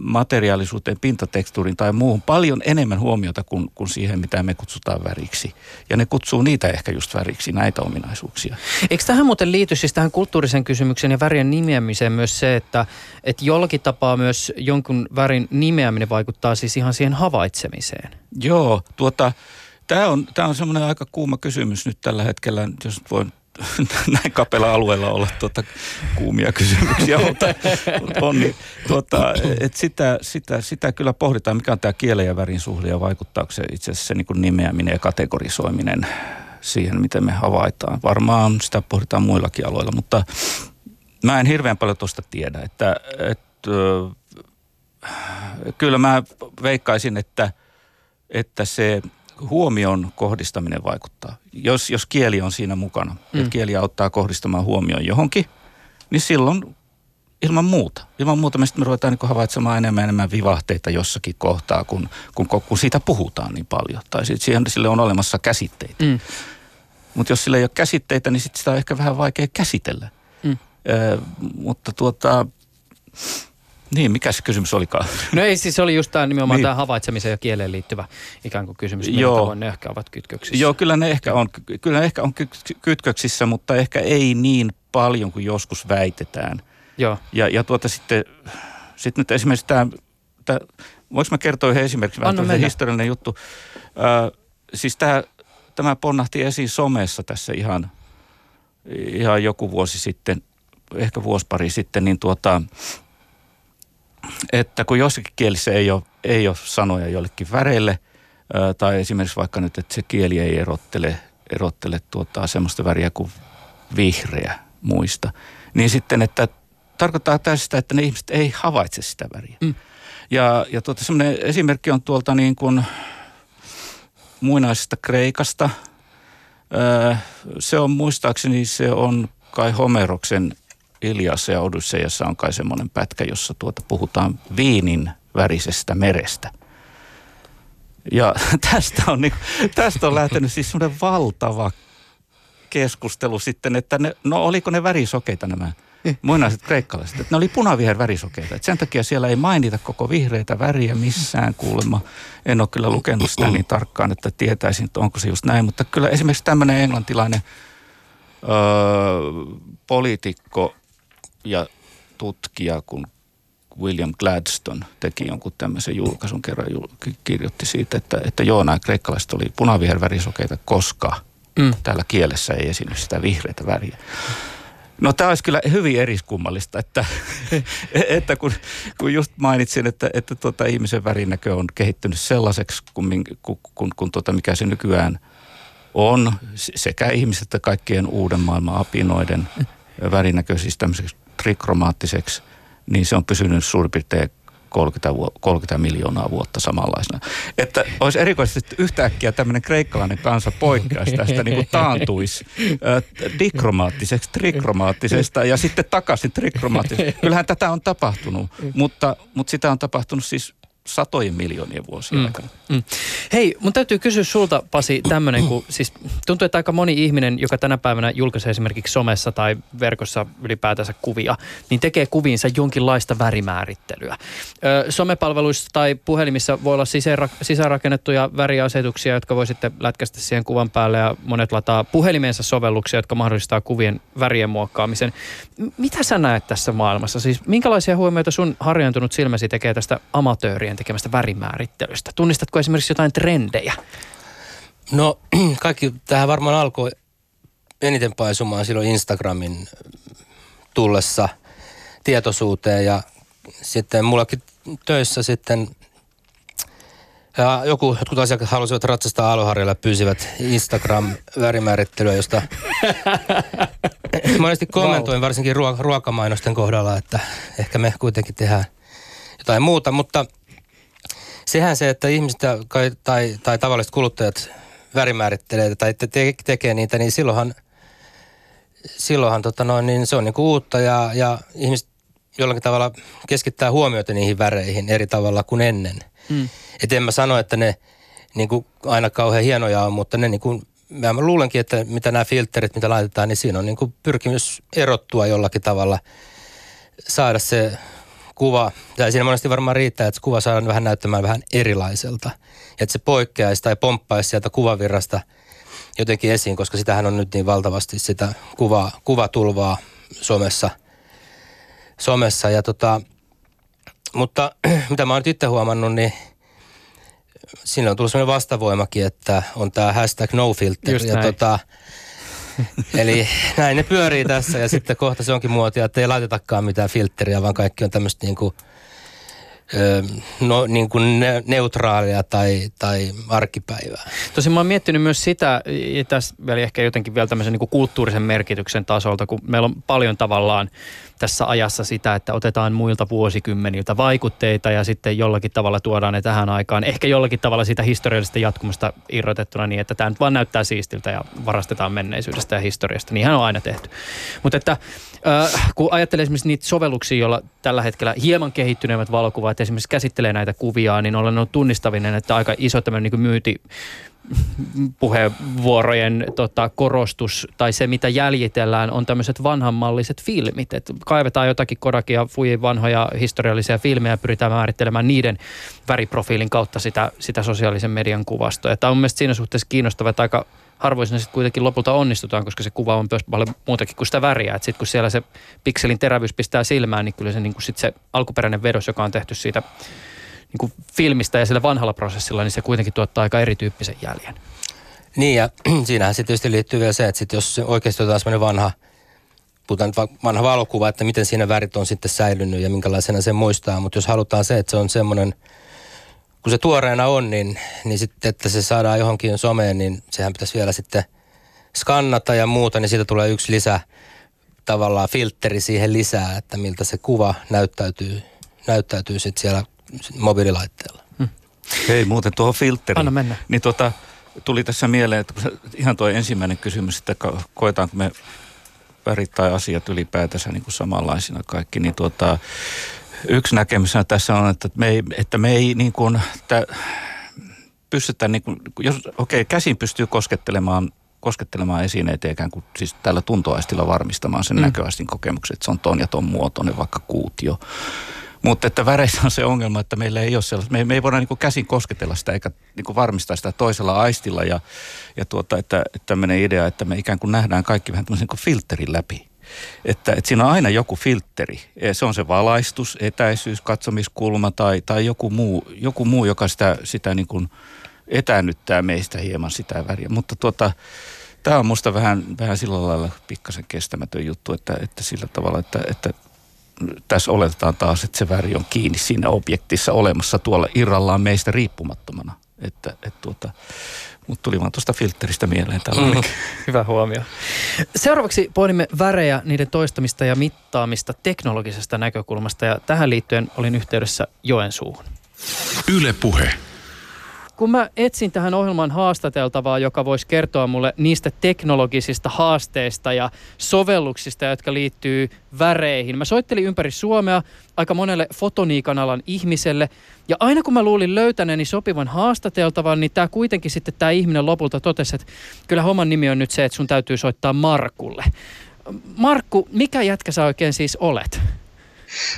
materiaalisuuteen, pintatekstuuriin tai muuhun paljon enemmän huomiota kuin, kuin siihen, mitä me kutsutaan väriksi. Ja ne kutsuu niitä ehkä just väriksi, näitä ominaisuuksia. Eikö tähän muuten liity siis tähän kulttuurisen kysymyksen ja värien nimeämiseen myös se, että, että jollakin tapaa myös jonkun värin nimeäminen vaikuttaa siis ihan siihen havaitsemiseen? Joo, tuota, Tämä on, tämä on semmoinen aika kuuma kysymys nyt tällä hetkellä, jos voin näin kapella alueella olla tuota, kuumia kysymyksiä, mutta, mutta on, niin, tuota, et sitä, sitä, sitä, kyllä pohditaan, mikä on tämä kielen ja värin suhde ja vaikuttaako se itse asiassa se niin nimeäminen ja kategorisoiminen siihen, miten me havaitaan. Varmaan sitä pohditaan muillakin aloilla, mutta mä en hirveän paljon tuosta tiedä, että, että kyllä mä veikkaisin, että, että se huomion kohdistaminen vaikuttaa. Jos, jos kieli on siinä mukana mm. ja kieli auttaa kohdistamaan huomioon johonkin, niin silloin ilman muuta. Ilman muuta me sitten me ruvetaan niin havaitsemaan enemmän enemmän vivahteita jossakin kohtaa, kun, kun, kun siitä puhutaan niin paljon. Tai sitten siihen, sille on olemassa käsitteitä. Mm. Mutta jos sillä ei ole käsitteitä, niin sitten sitä on ehkä vähän vaikea käsitellä. Mm. Ö, mutta tuota, niin, mikä se kysymys olikaan? No ei, siis oli just tämä nimenomaan niin. tämä havaitsemiseen ja kieleen liittyvä ikään kuin kysymys. Joo. Tavoin ne ehkä ovat kytköksissä. Joo, kyllä ne ehkä on, kyllä ne ehkä on kytköksissä, mutta ehkä ei niin paljon kuin joskus väitetään. Joo. Ja, ja tuota sitten, sitten nyt esimerkiksi tämä, tämä voinko mä kertoa yhden esimerkiksi, vähän historiallinen juttu. Äh, siis tämä, tämä ponnahti esiin somessa tässä ihan, ihan joku vuosi sitten, ehkä vuosi pari sitten, niin tuota, että kun jossakin kielissä ei ole, ei ole sanoja jollekin väreille, tai esimerkiksi vaikka nyt, että se kieli ei erottele, erottele tuota, semmoista väriä kuin vihreä muista, niin sitten, että tarkoittaa tästä, että ne ihmiset ei havaitse sitä väriä. Mm. Ja, ja tuota, semmoinen esimerkki on tuolta niin kuin muinaisesta Kreikasta. se on muistaakseni, se on kai Homeroksen Iliassa ja Odysseiassa on kai semmoinen pätkä, jossa tuota puhutaan viinin värisestä merestä. Ja tästä on, niin, tästä on lähtenyt siis semmoinen valtava keskustelu sitten, että ne, no oliko ne värisokeita nämä muinaiset kreikkalaiset. Että ne oli punaviher värisokeita. Et sen takia siellä ei mainita koko vihreitä väriä missään kuulemma. En ole kyllä lukenut sitä niin tarkkaan, että tietäisin, että onko se just näin. Mutta kyllä esimerkiksi tämmöinen englantilainen öö, poliitikko ja tutkija kun William Gladstone teki jonkun tämmöisen julkaisun kerran, kirjoitti siitä, että, että joo, nämä kreikkalaiset oli punavihervärisokeita, koska mm. täällä kielessä ei esiinny sitä vihreitä väriä. No tämä olisi kyllä hyvin eriskummallista, että, että kun, kun just mainitsin, että, että tuota, ihmisen värinäkö on kehittynyt sellaiseksi, kun, kun, kun, kun tuota, mikä se nykyään on, sekä ihmiset että kaikkien uuden maailman apinoiden värinäkö, siis tämmöiseksi trikromaattiseksi, niin se on pysynyt suurin piirtein 30, 30 miljoonaa vuotta samanlaisena. Että olisi erikoisesti että yhtäkkiä tämmöinen kreikkalainen kansa poikkeaisi tästä, niin kuin taantuisi äh, dikromaattiseksi, trikromaattisesta ja sitten takaisin trikromaattiseksi. Kyllähän tätä on tapahtunut, mutta, mutta sitä on tapahtunut siis satojen miljoonien vuosien mm. aikana. Mm. Hei, mun täytyy kysyä sulta Pasi tämmöinen, kun siis tuntuu, että aika moni ihminen, joka tänä päivänä julkaisee esimerkiksi somessa tai verkossa ylipäätänsä kuvia, niin tekee kuviinsa jonkinlaista värimäärittelyä. Ö, somepalveluissa tai puhelimissa voi olla sisäänrakennettuja väriasetuksia, jotka voi sitten lätkästä siihen kuvan päälle ja monet lataa puhelimensa sovelluksia, jotka mahdollistaa kuvien värien muokkaamisen. Mitä sä näet tässä maailmassa? Siis minkälaisia huomioita sun harjointunut silmäsi tekee tästä amatöörien tekemästä värimäärittelystä? Tunnistatko esimerkiksi jotain trendejä? No kaikki tähän varmaan alkoi eniten paisumaan silloin Instagramin tullessa tietoisuuteen ja sitten mullakin töissä sitten Ja joku, jotkut asiakkaat halusivat ratsastaa aloharjalla ja pyysivät Instagram-värimäärittelyä, josta monesti kommentoin varsinkin ruok- ruokamainosten kohdalla, että ehkä me kuitenkin tehdään jotain muuta, mutta sehän se, että ihmiset tai, tai, tai tavalliset kuluttajat värimäärittelee tai te, te, tekee niitä, niin silloinhan, silloinhan tota noin, niin se on niinku uutta ja, ja ihmiset jollakin tavalla keskittää huomiota niihin väreihin eri tavalla kuin ennen. Mm. Et en mä sano, että ne niin kuin aina kauhean hienoja on, mutta ne niin kuin, mä luulenkin, että mitä nämä filterit, mitä laitetaan, niin siinä on niin kuin pyrkimys erottua jollakin tavalla, saada se kuva, ja siinä monesti varmaan riittää, että se kuva saadaan vähän näyttämään vähän erilaiselta. Että se poikkeaisi tai pomppaisi sieltä kuvavirrasta jotenkin esiin, koska sitähän on nyt niin valtavasti sitä kuva, kuvatulvaa somessa. somessa. Ja tota, mutta mitä mä oon nyt itse huomannut, niin siinä on tullut sellainen vastavoimakin, että on tämä hashtag no filter. ja tota, eli näin ne pyörii tässä ja sitten kohta se onkin muotia, että ei laitetakaan mitään filtteriä, vaan kaikki on tämmöistä niin kuin, no, niin kuin ne, neutraalia tai, tai arkipäivää. Tosin mä oon miettinyt myös sitä, ja tässä vielä ehkä jotenkin vielä tämmöisen niin kulttuurisen merkityksen tasolta, kun meillä on paljon tavallaan tässä ajassa sitä, että otetaan muilta vuosikymmeniltä vaikutteita ja sitten jollakin tavalla tuodaan ne tähän aikaan. Ehkä jollakin tavalla sitä historiallisesta jatkumasta irrotettuna niin, että tämä nyt vaan näyttää siistiltä ja varastetaan menneisyydestä ja historiasta. Niinhän on aina tehty. Mutta että äh, kun ajattelee esimerkiksi niitä sovelluksia, joilla tällä hetkellä hieman kehittyneemmät valokuvat esimerkiksi käsittelee näitä kuvia, niin olen ollut tunnistavinen, että aika iso tämmöinen niin myyti, puheenvuorojen tota, korostus tai se, mitä jäljitellään, on tämmöiset vanhanmalliset filmit. Et kaivetaan jotakin Kodakia, Fujin vanhoja historiallisia filmejä ja pyritään määrittelemään niiden väriprofiilin kautta sitä, sitä sosiaalisen median kuvastoa. Tämä on mielestäni siinä suhteessa kiinnostava, että aika harvoin sitten kuitenkin lopulta onnistutaan, koska se kuva on myös paljon muutakin kuin sitä väriä. Sitten kun siellä se pikselin terävyys pistää silmään, niin kyllä se, niin sit se alkuperäinen vedos, joka on tehty siitä niin kuin filmistä ja sillä vanhalla prosessilla, niin se kuitenkin tuottaa aika erityyppisen jäljen. Niin ja siinähän se tietysti liittyy vielä se, että sit jos oikeasti otetaan sellainen vanha, puhutaan vanha valokuva, että miten siinä värit on sitten säilynyt ja minkälaisena se muistaa. Mutta jos halutaan se, että se on semmoinen, kun se tuoreena on, niin, niin sitten, että se saadaan johonkin someen, niin sehän pitäisi vielä sitten skannata ja muuta, niin siitä tulee yksi lisä tavallaan filtteri siihen lisää, että miltä se kuva näyttäytyy, näyttäytyy sitten siellä mobiililaitteella. Hmm. Hei, muuten tuohon filtteriin. Anna mennä. Niin tota, tuli tässä mieleen, että ihan tuo ensimmäinen kysymys, että koetaanko me värit tai asiat ylipäätänsä niin kuin samanlaisina kaikki, niin tuota, yksi näkemys tässä on, että me ei, että me ei niin kuin, tä, pystytä, niin kuin, jos okei, okay, käsin pystyy koskettelemaan koskettelemaan esineitä ikään kuin siis tällä tuntoaistilla varmistamaan sen mm. näköaistin kokemuksen, että se on ton ja ton muotoinen, vaikka kuutio. Mutta että väreissä on se ongelma, että meillä ei ole sellaista, me me ei voida niin käsin kosketella sitä eikä niin varmistaa sitä toisella aistilla ja, ja tuota, että, että tämmöinen idea, että me ikään kuin nähdään kaikki vähän tämmöisen niin filterin läpi. Että, että siinä on aina joku filteri. Se on se valaistus, etäisyys, katsomiskulma tai, tai joku, muu, joku muu, joka sitä, sitä niin kuin etäännyttää meistä hieman sitä väriä. Mutta tuota, tämä on musta vähän, vähän sillä lailla pikkasen kestämätön juttu, että, että sillä tavalla, että, että tässä oletetaan taas, että se väri on kiinni siinä objektissa olemassa tuolla irrallaan meistä riippumattomana. Että, et tuota, mutta tuli vaan tuosta filteristä mieleen tällainen. Mm, hyvä huomio. Seuraavaksi pohdimme värejä, niiden toistamista ja mittaamista teknologisesta näkökulmasta. Ja tähän liittyen olin yhteydessä Joensuuhun. Yle Puhe kun mä etsin tähän ohjelmaan haastateltavaa, joka voisi kertoa mulle niistä teknologisista haasteista ja sovelluksista, jotka liittyy väreihin. Mä soittelin ympäri Suomea aika monelle fotoniikan alan ihmiselle. Ja aina kun mä luulin löytäneeni sopivan haastateltavan, niin tämä kuitenkin sitten tämä ihminen lopulta totesi, että kyllä homman nimi on nyt se, että sun täytyy soittaa Markulle. Markku, mikä jätkä sä oikein siis olet?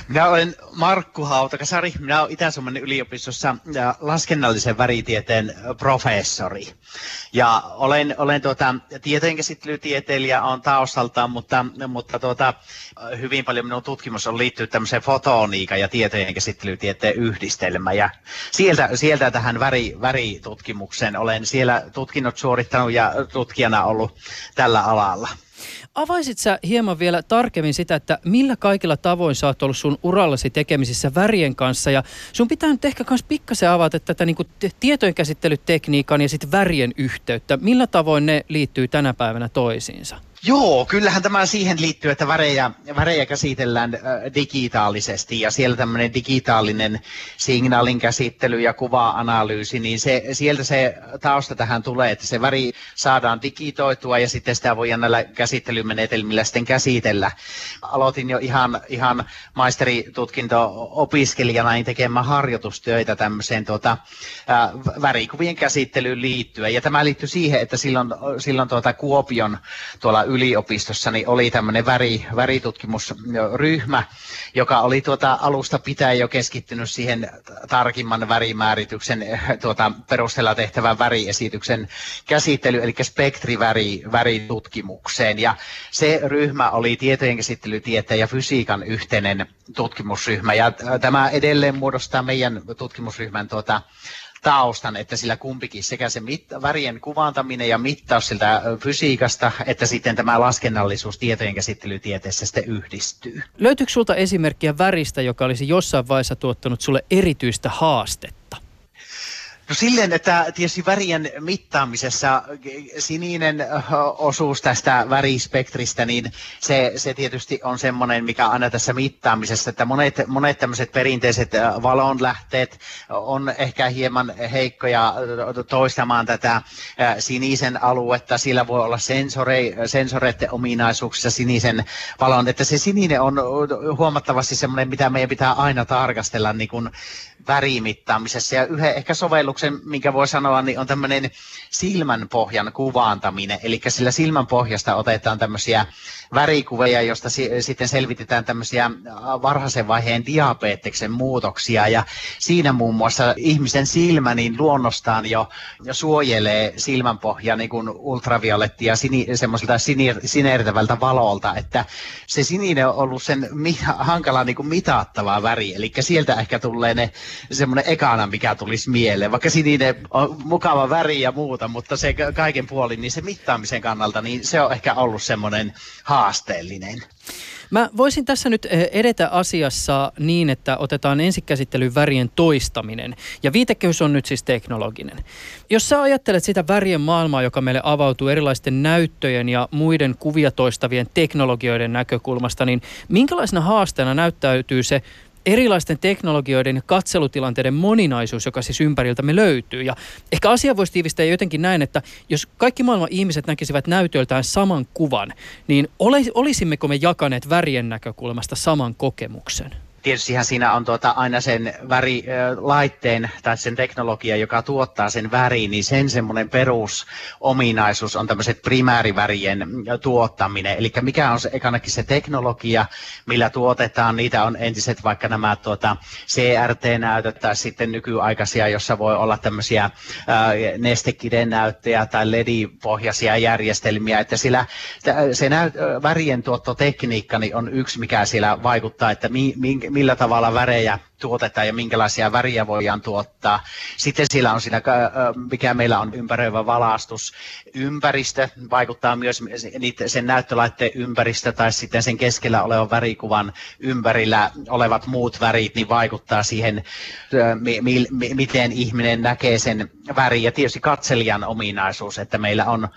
Minä olen Markku Hautakasari. Minä olen Itä-Suomen yliopistossa laskennallisen väritieteen professori. Ja olen, olen tuota, tieteenkäsittelytieteilijä on taustaltaan, mutta, mutta tuota, hyvin paljon minun tutkimus on liittynyt tämmöiseen fotoniikan ja tieteenkäsittelytieteen yhdistelmään. Ja sieltä, sieltä tähän väri, väritutkimukseen olen siellä tutkinnot suorittanut ja tutkijana ollut tällä alalla. Avaisit sä hieman vielä tarkemmin sitä, että millä kaikilla tavoin sä oot ollut sun urallasi tekemisissä värien kanssa ja sun pitää nyt ehkä myös pikkasen avata tätä niin tietojenkäsittelytekniikan ja sitten värien yhteyttä. Millä tavoin ne liittyy tänä päivänä toisiinsa? Joo, kyllähän tämä siihen liittyy, että värejä, värejä käsitellään digitaalisesti ja siellä tämmöinen digitaalinen signaalin käsittely ja kuva-analyysi, niin se, sieltä se tausta tähän tulee, että se väri saadaan digitoitua ja sitten sitä voidaan näillä käsittelymenetelmillä sitten käsitellä. Aloitin jo ihan, ihan maisteritutkinto-opiskelijana niin tekemään harjoitustöitä tämmöiseen tuota, ää, värikuvien käsittelyyn liittyen ja tämä liittyy siihen, että silloin, silloin tuota Kuopion tuolla yliopistossa niin oli tämmöinen väri, väritutkimusryhmä, joka oli tuota alusta pitäen jo keskittynyt siihen tarkimman värimäärityksen tuota perusteella tehtävän väriesityksen käsittely, eli spektriväri väritutkimukseen. Ja se ryhmä oli tietojen käsittelytieteen ja fysiikan yhteinen tutkimusryhmä. Ja tämä edelleen muodostaa meidän tutkimusryhmän tuota, taustan, että sillä kumpikin sekä se mit- värien kuvantaminen ja mittaus siltä fysiikasta, että sitten tämä laskennallisuus tietojen käsittelytieteessä sitten yhdistyy. Löytyykö sulta esimerkkiä väristä, joka olisi jossain vaiheessa tuottanut sulle erityistä haastetta? No silleen, että tietysti värien mittaamisessa sininen osuus tästä värispektristä, niin se, se tietysti on semmoinen, mikä aina tässä mittaamisessa, että monet, monet tämmöiset perinteiset valonlähteet on ehkä hieman heikkoja toistamaan tätä sinisen aluetta. Sillä voi olla sensore, sensoreiden ominaisuuksissa sinisen valon, että se sininen on huomattavasti semmoinen, mitä meidän pitää aina tarkastella niin kuin värimittaamisessa. Ja yhden ehkä sovelluksen, minkä voi sanoa, niin on tämmöinen silmänpohjan kuvaantaminen. Eli sillä silmänpohjasta otetaan tämmöisiä värikuvia, josta si- sitten selvitetään tämmöisiä varhaisen vaiheen diabeteksen muutoksia. Ja siinä muun muassa ihmisen silmä niin luonnostaan jo, jo suojelee silmänpohjaa niin kuin ultravioletti ja sini, semmoiselta sinir- sinertävältä valolta, että se sininen on ollut sen mi- hankala niin kuin mitattava väri. Eli sieltä ehkä tulee ne semmoinen ekana, mikä tulisi mieleen. Vaikka sininen on mukava väri ja muuta, mutta se kaiken puolin, niin se mittaamisen kannalta, niin se on ehkä ollut semmoinen haasteellinen. Mä voisin tässä nyt eh, edetä asiassa niin, että otetaan ensikäsittelyyn värien toistaminen. Ja viitekehys on nyt siis teknologinen. Jos sä ajattelet sitä värien maailmaa, joka meille avautuu erilaisten näyttöjen ja muiden kuvia toistavien teknologioiden näkökulmasta, niin minkälaisena haasteena näyttäytyy se erilaisten teknologioiden ja katselutilanteiden moninaisuus, joka siis ympäriltämme löytyy. Ja ehkä asia voisi tiivistää jotenkin näin, että jos kaikki maailman ihmiset näkisivät näytöltään saman kuvan, niin olisimmeko me jakaneet värien näkökulmasta saman kokemuksen? Tietystihän siinä on tuota aina sen värilaitteen tai sen teknologia, joka tuottaa sen väriin, niin sen semmoinen perusominaisuus on tämmöiset primäärivärien tuottaminen. Eli mikä on se ekanakin se teknologia, millä tuotetaan, niitä on entiset vaikka nämä tuota, CRT-näytöt tai sitten nykyaikaisia, jossa voi olla tämmöisiä nestekiden näyttöjä tai LED-pohjaisia järjestelmiä, että sillä se näyt, värien tuottotekniikka niin on yksi, mikä siellä vaikuttaa, että mi, millä tavalla värejä tuotetaan ja minkälaisia väriä voidaan tuottaa. Sitten sillä on siinä, mikä meillä on ympäröivä valastus. Ympäristö vaikuttaa myös sen näyttölaitteen ympäristö tai sitten sen keskellä olevan värikuvan ympärillä olevat muut värit, niin vaikuttaa siihen, miten ihminen näkee sen värin. Ja tietysti katselijan ominaisuus, että meillä on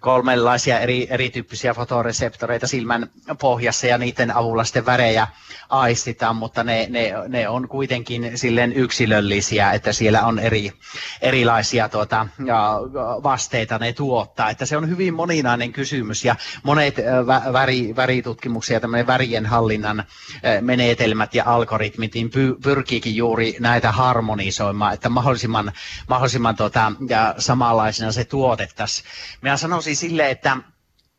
kolmenlaisia eri, erityyppisiä fotoreseptoreita silmän pohjassa ja niiden avulla sitten värejä aistitaan, mutta ne, ne, ne on kuitenkin silleen yksilöllisiä, että siellä on eri, erilaisia tuota, vasteita ne tuottaa. Että se on hyvin moninainen kysymys ja monet väri, väritutkimuksia, tämmöinen värien hallinnan menetelmät ja algoritmit niin pyrkiikin juuri näitä harmonisoimaan, että mahdollisimman, mahdollisimman tuota, ja samanlaisena se tuotettaisiin. Minä sanoisin silleen, että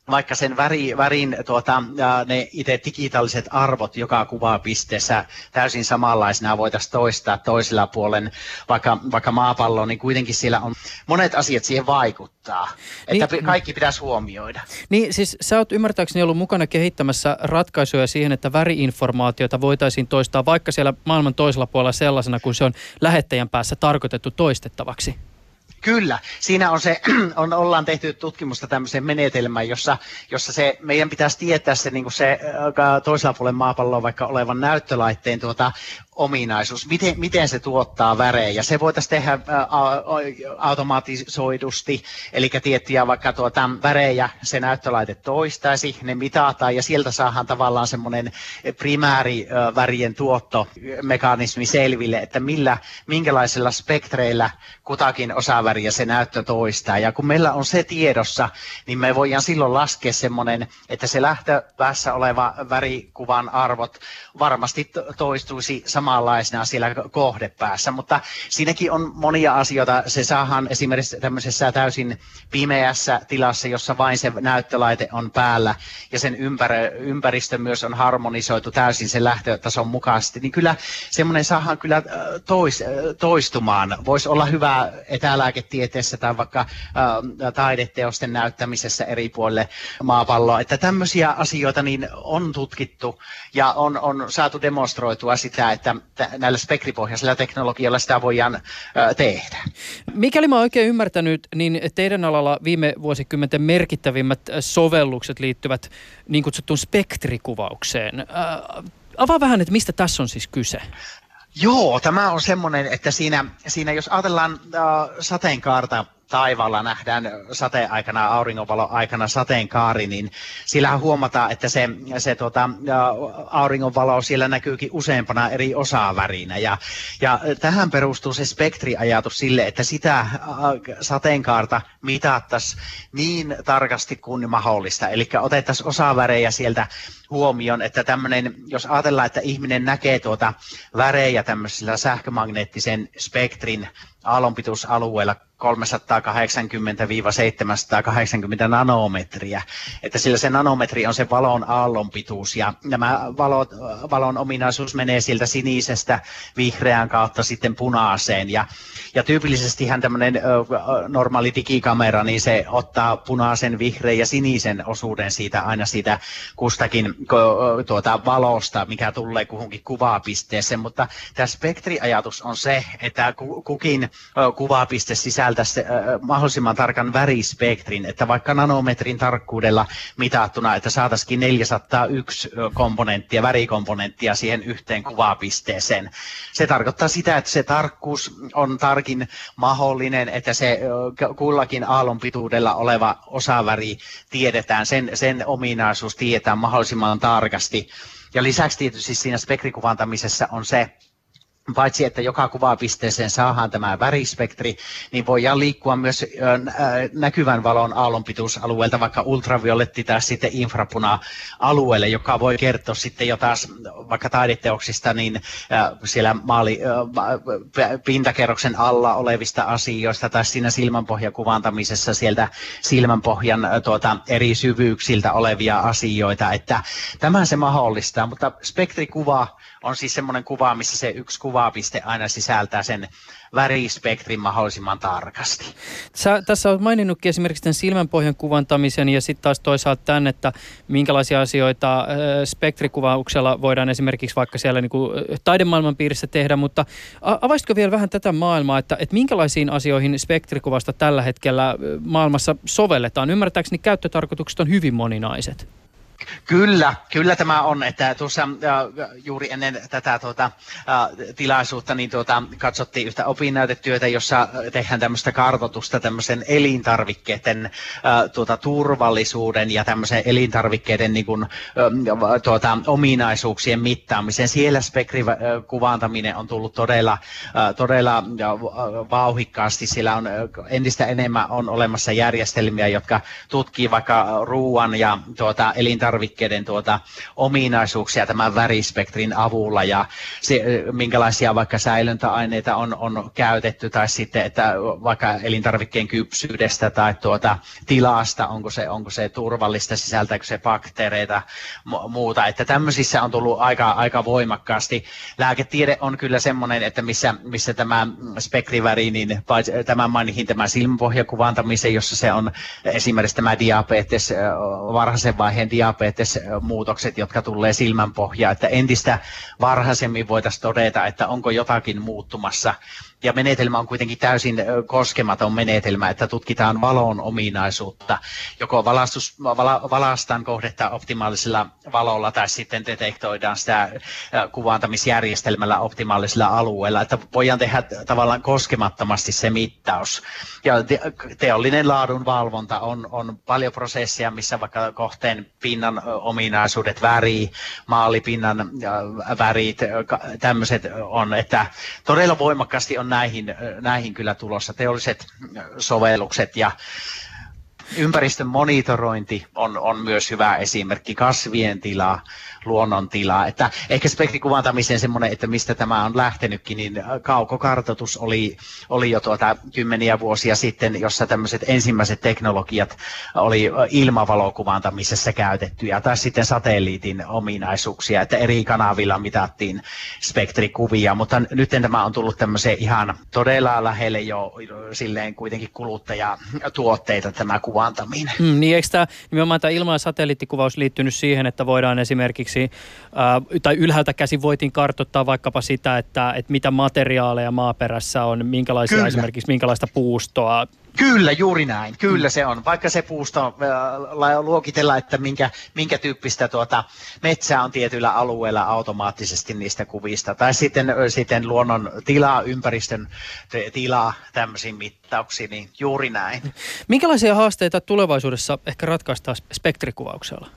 vaikka sen väri, värin tuota, ne itse digitaaliset arvot joka kuvapisteessä täysin samanlaisena voitaisiin toistaa toisella puolen vaikka, vaikka maapallo, niin kuitenkin siellä on monet asiat siihen vaikuttaa. Niin, että kaikki pitäisi huomioida. Niin siis sä oot ymmärtääkseni ollut mukana kehittämässä ratkaisuja siihen, että väriinformaatiota voitaisiin toistaa vaikka siellä maailman toisella puolella sellaisena, kuin se on lähettäjän päässä tarkoitettu toistettavaksi. Kyllä, siinä on se, on, ollaan tehty tutkimusta tämmöisen menetelmän, jossa, jossa se, meidän pitäisi tietää se, niin se toisella puolella maapalloa vaikka olevan näyttölaitteen tuota, ominaisuus, miten, miten se tuottaa värejä. Se voitaisiin tehdä automatisoidusti, eli tiettyjä vaikka tuota, värejä se näyttölaite toistaisi, ne mitataan ja sieltä saadaan tavallaan semmoinen primäärivärien tuottomekanismi selville, että millä, minkälaisilla spektreillä kutakin osaväriä se näyttö toistaa. Ja kun meillä on se tiedossa, niin me voidaan silloin laskea semmoinen, että se lähtöpäässä oleva värikuvan arvot varmasti toistuisi samanlaisena siellä kohdepäässä, mutta siinäkin on monia asioita. Se saahan esimerkiksi tämmöisessä täysin pimeässä tilassa, jossa vain se näyttölaite on päällä ja sen ympäristö myös on harmonisoitu täysin sen lähtötason mukaisesti, niin kyllä semmoinen saadaan kyllä tois, toistumaan. Voisi olla hyvä etälääketieteessä tai vaikka ä, taideteosten näyttämisessä eri puolille maapalloa, että tämmöisiä asioita niin on tutkittu ja on, on saatu demonstroitua sitä, että näillä spektripohjaisilla teknologioilla sitä voidaan tehdä. Mikäli mä oikein ymmärtänyt, niin teidän alalla viime vuosikymmenten merkittävimmät sovellukset liittyvät niin kutsuttuun spektrikuvaukseen. avaa vähän, että mistä tässä on siis kyse? Joo, tämä on semmoinen, että siinä, siinä jos ajatellaan äh, sateenkaarta taivaalla nähdään sateaikana, auringonvalon aikana sateenkaari, niin sillähän huomataan, että se, se tota, auringonvalo siellä näkyykin useampana eri osavärinä. Ja, ja tähän perustuu se spektriajatus sille, että sitä sateenkaarta mitattaisiin niin tarkasti kuin mahdollista. Eli otettaisiin osavärejä sieltä huomioon, että tämmöinen, jos ajatellaan, että ihminen näkee tuota värejä tämmöisellä sähkömagneettisen spektrin aallonpituusalueella 380-780 nanometriä, että sillä se nanometri on se valon aallonpituus ja nämä valot, valon ominaisuus menee sieltä sinisestä vihreään kautta sitten punaiseen ja, ja tyypillisestihän tämmöinen normaali digikamera, niin se ottaa punaisen, vihreän ja sinisen osuuden siitä aina siitä kustakin tuota valosta, mikä tulee kuhunkin kuvapisteeseen, mutta tämä spektriajatus on se, että kukin kuvapiste sisältäisi mahdollisimman tarkan värispektrin, että vaikka nanometrin tarkkuudella mitattuna, että saataisiin 401 komponenttia, värikomponenttia siihen yhteen kuvapisteeseen. Se tarkoittaa sitä, että se tarkkuus on tarkin mahdollinen, että se kullakin aallon pituudella oleva osaväri tiedetään, sen, sen ominaisuus tiedetään mahdollisimman tarkasti. Ja lisäksi tietysti siinä spektrikuvantamisessa on se, paitsi että joka kuvapisteeseen saadaan tämä värispektri, niin voidaan liikkua myös näkyvän valon aallonpituusalueelta vaikka ultravioletti tai sitten infrapuna-alueelle, joka voi kertoa sitten jo taas vaikka taideteoksista niin siellä maali, pintakerroksen alla olevista asioista tai siinä silmänpohjakuvantamisessa sieltä silmänpohjan tuota, eri syvyyksiltä olevia asioita, että tämän se mahdollistaa, mutta spektrikuva on siis semmoinen kuva, missä se yksi kuvapiste aina sisältää sen värispektrin mahdollisimman tarkasti. Sä tässä olet maininnutkin esimerkiksi tämän silmänpohjan kuvantamisen ja sitten taas toisaalta tämän, että minkälaisia asioita spektrikuvauksella voidaan esimerkiksi vaikka siellä niin kuin, taidemaailman piirissä tehdä, mutta avaisitko vielä vähän tätä maailmaa, että, että minkälaisiin asioihin spektrikuvasta tällä hetkellä maailmassa sovelletaan? Ymmärtääkseni käyttötarkoitukset on hyvin moninaiset. Kyllä, kyllä tämä on, että tuossa äh, juuri ennen tätä tuota, äh, tilaisuutta niin tuota, katsottiin yhtä opinnäytetyötä, jossa tehdään tämmöistä kartoitusta tämmöisen elintarvikkeiden äh, tuota, turvallisuuden ja tämmöisen elintarvikkeiden niin kuin, äh, tuota, ominaisuuksien mittaamisen. Siellä spektrikuvantaminen on tullut todella, todella vauhikkaasti, sillä on entistä enemmän on olemassa järjestelmiä, jotka tutkii vaikka ruoan ja tuota, elintarvikkeiden elintarvikkeiden tuota, ominaisuuksia tämän värispektrin avulla ja se, minkälaisia vaikka säilöntäaineita on, on käytetty tai sitten, että vaikka elintarvikkeen kypsyydestä tai tuota, tilasta, onko se, onko se turvallista, sisältääkö se bakteereita, muuta. Että tämmöisissä on tullut aika, aika voimakkaasti. Lääketiede on kyllä semmoinen, että missä, missä tämä spektriväri, niin tämän mainihin tämän silmäpohjakuvantamisen, jossa se on esimerkiksi tämä diabetes, varhaisen vaiheen diabetes, diabetesmuutokset, jotka tulee silmän pohjaan, että entistä varhaisemmin voitaisiin todeta, että onko jotakin muuttumassa ja menetelmä on kuitenkin täysin koskematon menetelmä, että tutkitaan valon ominaisuutta. Joko valastus, vala, valastaan kohdetta optimaalisella valolla tai sitten detektoidaan sitä kuvaantamisjärjestelmällä optimaalisella alueella, että voidaan tehdä tavallaan koskemattomasti se mittaus. Ja teollinen laadun valvonta on, on paljon prosessia, missä vaikka kohteen pinnan ominaisuudet, väri, maalipinnan värit, tämmöiset on, että todella voimakkaasti on näihin, näihin kyllä tulossa teolliset sovellukset ja ympäristön monitorointi on, on myös hyvä esimerkki, kasvien tila, luonnontilaa. Että ehkä spektrikuvantamisen semmoinen, että mistä tämä on lähtenytkin, niin kaukokartoitus oli, oli jo tuota kymmeniä vuosia sitten, jossa tämmöiset ensimmäiset teknologiat oli ilmavalokuvantamisessa käytettyjä, tai sitten satelliitin ominaisuuksia, että eri kanavilla mitattiin spektrikuvia, mutta nyt tämä on tullut tämmöiseen ihan todella lähelle jo silleen kuitenkin kuluttajatuotteita tämä kuvantaminen. Mm, niin eikö tämä nimenomaan tämä ilma- ja satelliittikuvaus liittynyt siihen, että voidaan esimerkiksi esimerkiksi, äh, tai ylhäältä käsin voitiin kartoittaa vaikkapa sitä, että, että mitä materiaaleja maaperässä on, minkälaisia Kyllä. esimerkiksi minkälaista puustoa, Kyllä, juuri näin. Kyllä se on. Vaikka se puusto äh, luokitella, että minkä, minkä tyyppistä tuota metsää on tietyillä alueilla automaattisesti niistä kuvista. Tai sitten, sitten luonnon tilaa, ympäristön tilaa tämmöisiin mittauksiin, niin juuri näin. Minkälaisia haasteita tulevaisuudessa ehkä ratkaistaan spektrikuvauksella?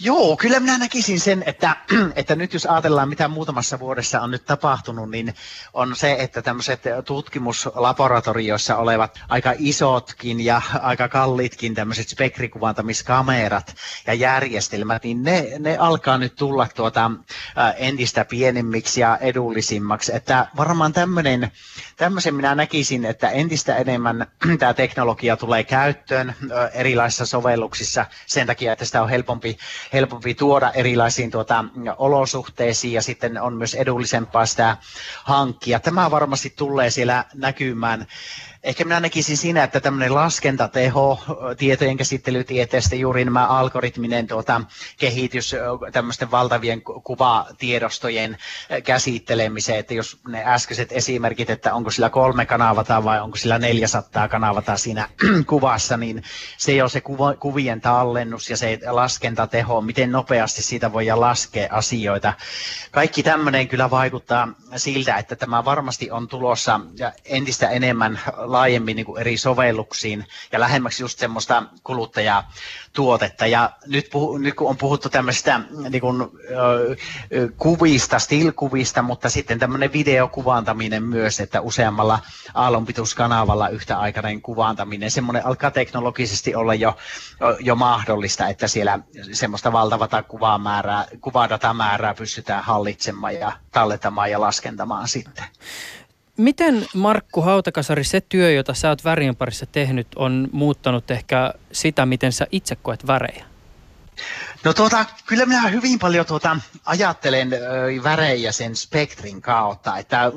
Joo, kyllä minä näkisin sen, että, että nyt jos ajatellaan, mitä muutamassa vuodessa on nyt tapahtunut, niin on se, että tämmöiset tutkimuslaboratorioissa olevat aika isotkin ja aika kalliitkin tämmöiset spektrikuvantamiskamerat ja järjestelmät, niin ne, ne alkaa nyt tulla tuota, entistä pienemmiksi ja edullisimmaksi. Että varmaan tämmöinen, tämmöisen minä näkisin, että entistä enemmän tämä teknologia tulee käyttöön erilaisissa sovelluksissa sen takia, että sitä on helpompi helpompi tuoda erilaisiin tuota, olosuhteisiin ja sitten on myös edullisempaa sitä hankkia. Tämä varmasti tulee siellä näkymään ehkä minä näkisin siinä, että tämmöinen laskentateho tietojen käsittelytieteestä, juuri nämä algoritminen tuota, kehitys tämmöisten valtavien kuvatiedostojen käsittelemiseen, että jos ne äskeiset esimerkit, että onko sillä kolme kanavata vai onko sillä 400 kanavata siinä kuvassa, niin se on se kuva, kuvien tallennus ja se laskentateho, miten nopeasti siitä voidaan laskea asioita. Kaikki tämmöinen kyllä vaikuttaa siltä, että tämä varmasti on tulossa entistä enemmän laajemmin niin kuin eri sovelluksiin ja lähemmäksi just semmoista kuluttajatuotetta. Ja nyt, puhu, nyt kun on puhuttu tämmöistä niin kuin, ö, kuvista, stilkuvista, mutta sitten tämmöinen videokuvantaminen myös, että useammalla aallonpituuskanavalla yhtäaikainen kuvantaminen, semmoinen alkaa teknologisesti olla jo, jo mahdollista, että siellä semmoista valtavata kuvamäärää, kuvadatamäärää pystytään hallitsemaan ja tallentamaan ja laskentamaan sitten. Miten Markku Hautakasari, se työ, jota sä oot värien parissa tehnyt, on muuttanut ehkä sitä, miten sä itse koet värejä? No tuota, kyllä minä hyvin paljon tuota, ajattelen ö, värejä sen spektrin kautta, että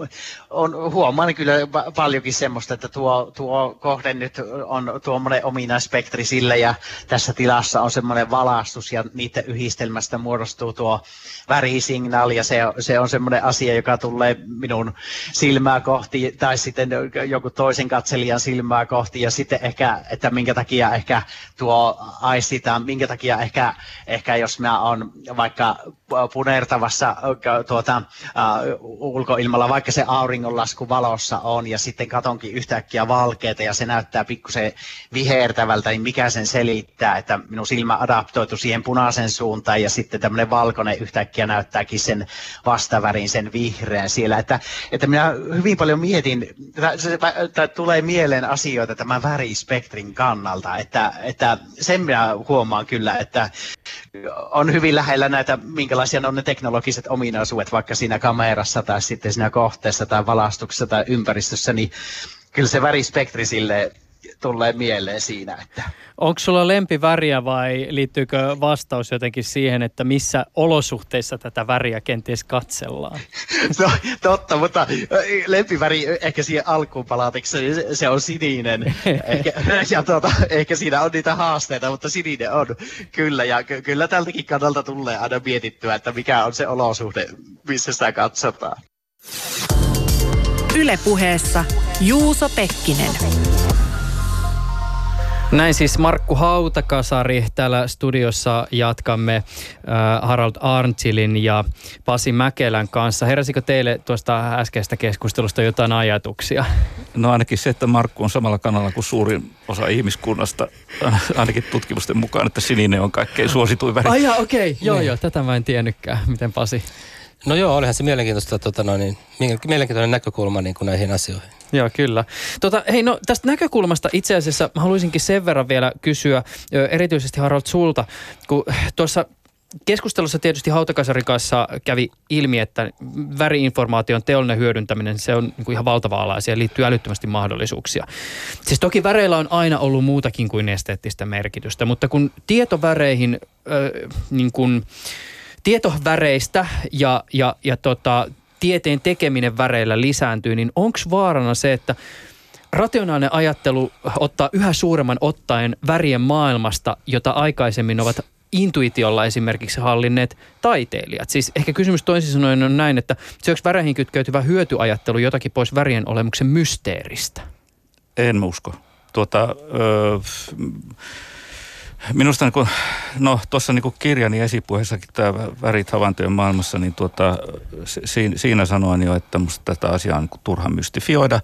on, huomaan kyllä paljonkin semmoista, että tuo, tuo kohde nyt on tuommoinen ominaispektri sille ja tässä tilassa on semmoinen valastus ja niiden yhdistelmästä muodostuu tuo värisignaali ja se, se on semmoinen asia, joka tulee minun silmää kohti tai sitten joku toisen katselijan silmää kohti ja sitten ehkä, että minkä takia ehkä tuo aistitaan, minkä takia ehkä ehkä jos mä oon vaikka punertavassa tuota, uh, ulkoilmalla, vaikka se auringonlasku valossa on, ja sitten katonkin yhtäkkiä valkeita, ja se näyttää pikkusen vihertävältä, niin mikä sen selittää, että minun silmä adaptoitu siihen punaisen suuntaan, ja sitten tämmöinen valkoinen yhtäkkiä näyttääkin sen vastavärin, sen vihreän siellä. Että, että minä hyvin paljon mietin, että tulee mieleen asioita tämän värispektrin kannalta, että, että sen minä huomaan kyllä, että on hyvin lähellä näitä, minkälaisia on ne teknologiset ominaisuudet vaikka siinä kamerassa tai sitten siinä kohteessa tai valastuksessa tai ympäristössä, niin kyllä se värispektri sille tulee mieleen siinä. Että. Onko sulla lempiväriä vai liittyykö vastaus jotenkin siihen, että missä olosuhteissa tätä väriä kenties katsellaan? No totta, mutta lempiväri ehkä siihen alkuun palatiksi, se on sininen. ehkä, ja tuota, ehkä siinä on niitä haasteita, mutta sininen on kyllä. Ja ky- kyllä tältäkin kannalta tulee aina mietittyä, että mikä on se olosuhde, missä sitä katsotaan. Ylepuheessa Juuso Pekkinen. Näin siis Markku Hautakasari. Täällä studiossa jatkamme äh, Harald Arntilin ja Pasi Mäkelän kanssa. Heräsikö teille tuosta äskeistä keskustelusta jotain ajatuksia? No ainakin se, että Markku on samalla kanalla kuin suurin osa ihmiskunnasta, ainakin tutkimusten mukaan, että sininen on kaikkein suosituin väri. Ai okei, okay. joo niin. joo, tätä mä en tiennytkään. Miten Pasi? No joo, olihan se mielenkiintoista, tota, no niin, mielenkiintoinen näkökulma niin kuin näihin asioihin. Joo, kyllä. Tota, hei, no tästä näkökulmasta itse asiassa haluaisinkin sen verran vielä kysyä, erityisesti Harald sulta, kun tuossa Keskustelussa tietysti Hautakasarin kanssa kävi ilmi, että väriinformaation teollinen hyödyntäminen, se on niin kuin ihan valtava ala ja siihen liittyy älyttömästi mahdollisuuksia. Siis toki väreillä on aina ollut muutakin kuin esteettistä merkitystä, mutta kun tietoväreihin äh, niin kuin, tietoväreistä ja, ja, ja tota, tieteen tekeminen väreillä lisääntyy, niin onko vaarana se, että rationaalinen ajattelu ottaa yhä suuremman ottaen värien maailmasta, jota aikaisemmin ovat intuitiolla esimerkiksi hallinneet taiteilijat. Siis ehkä kysymys toisin sanoen on näin, että syöks väreihin kytkeytyvä hyötyajattelu jotakin pois värien olemuksen mysteeristä? En usko. Tuota, öö, Minusta niin kuin, no tuossa niin kirjani esipuheessakin tämä värit havaintojen maailmassa, niin tuota, siinä, siinä sanoin jo, että minusta tätä asiaa on niin turha mystifioida.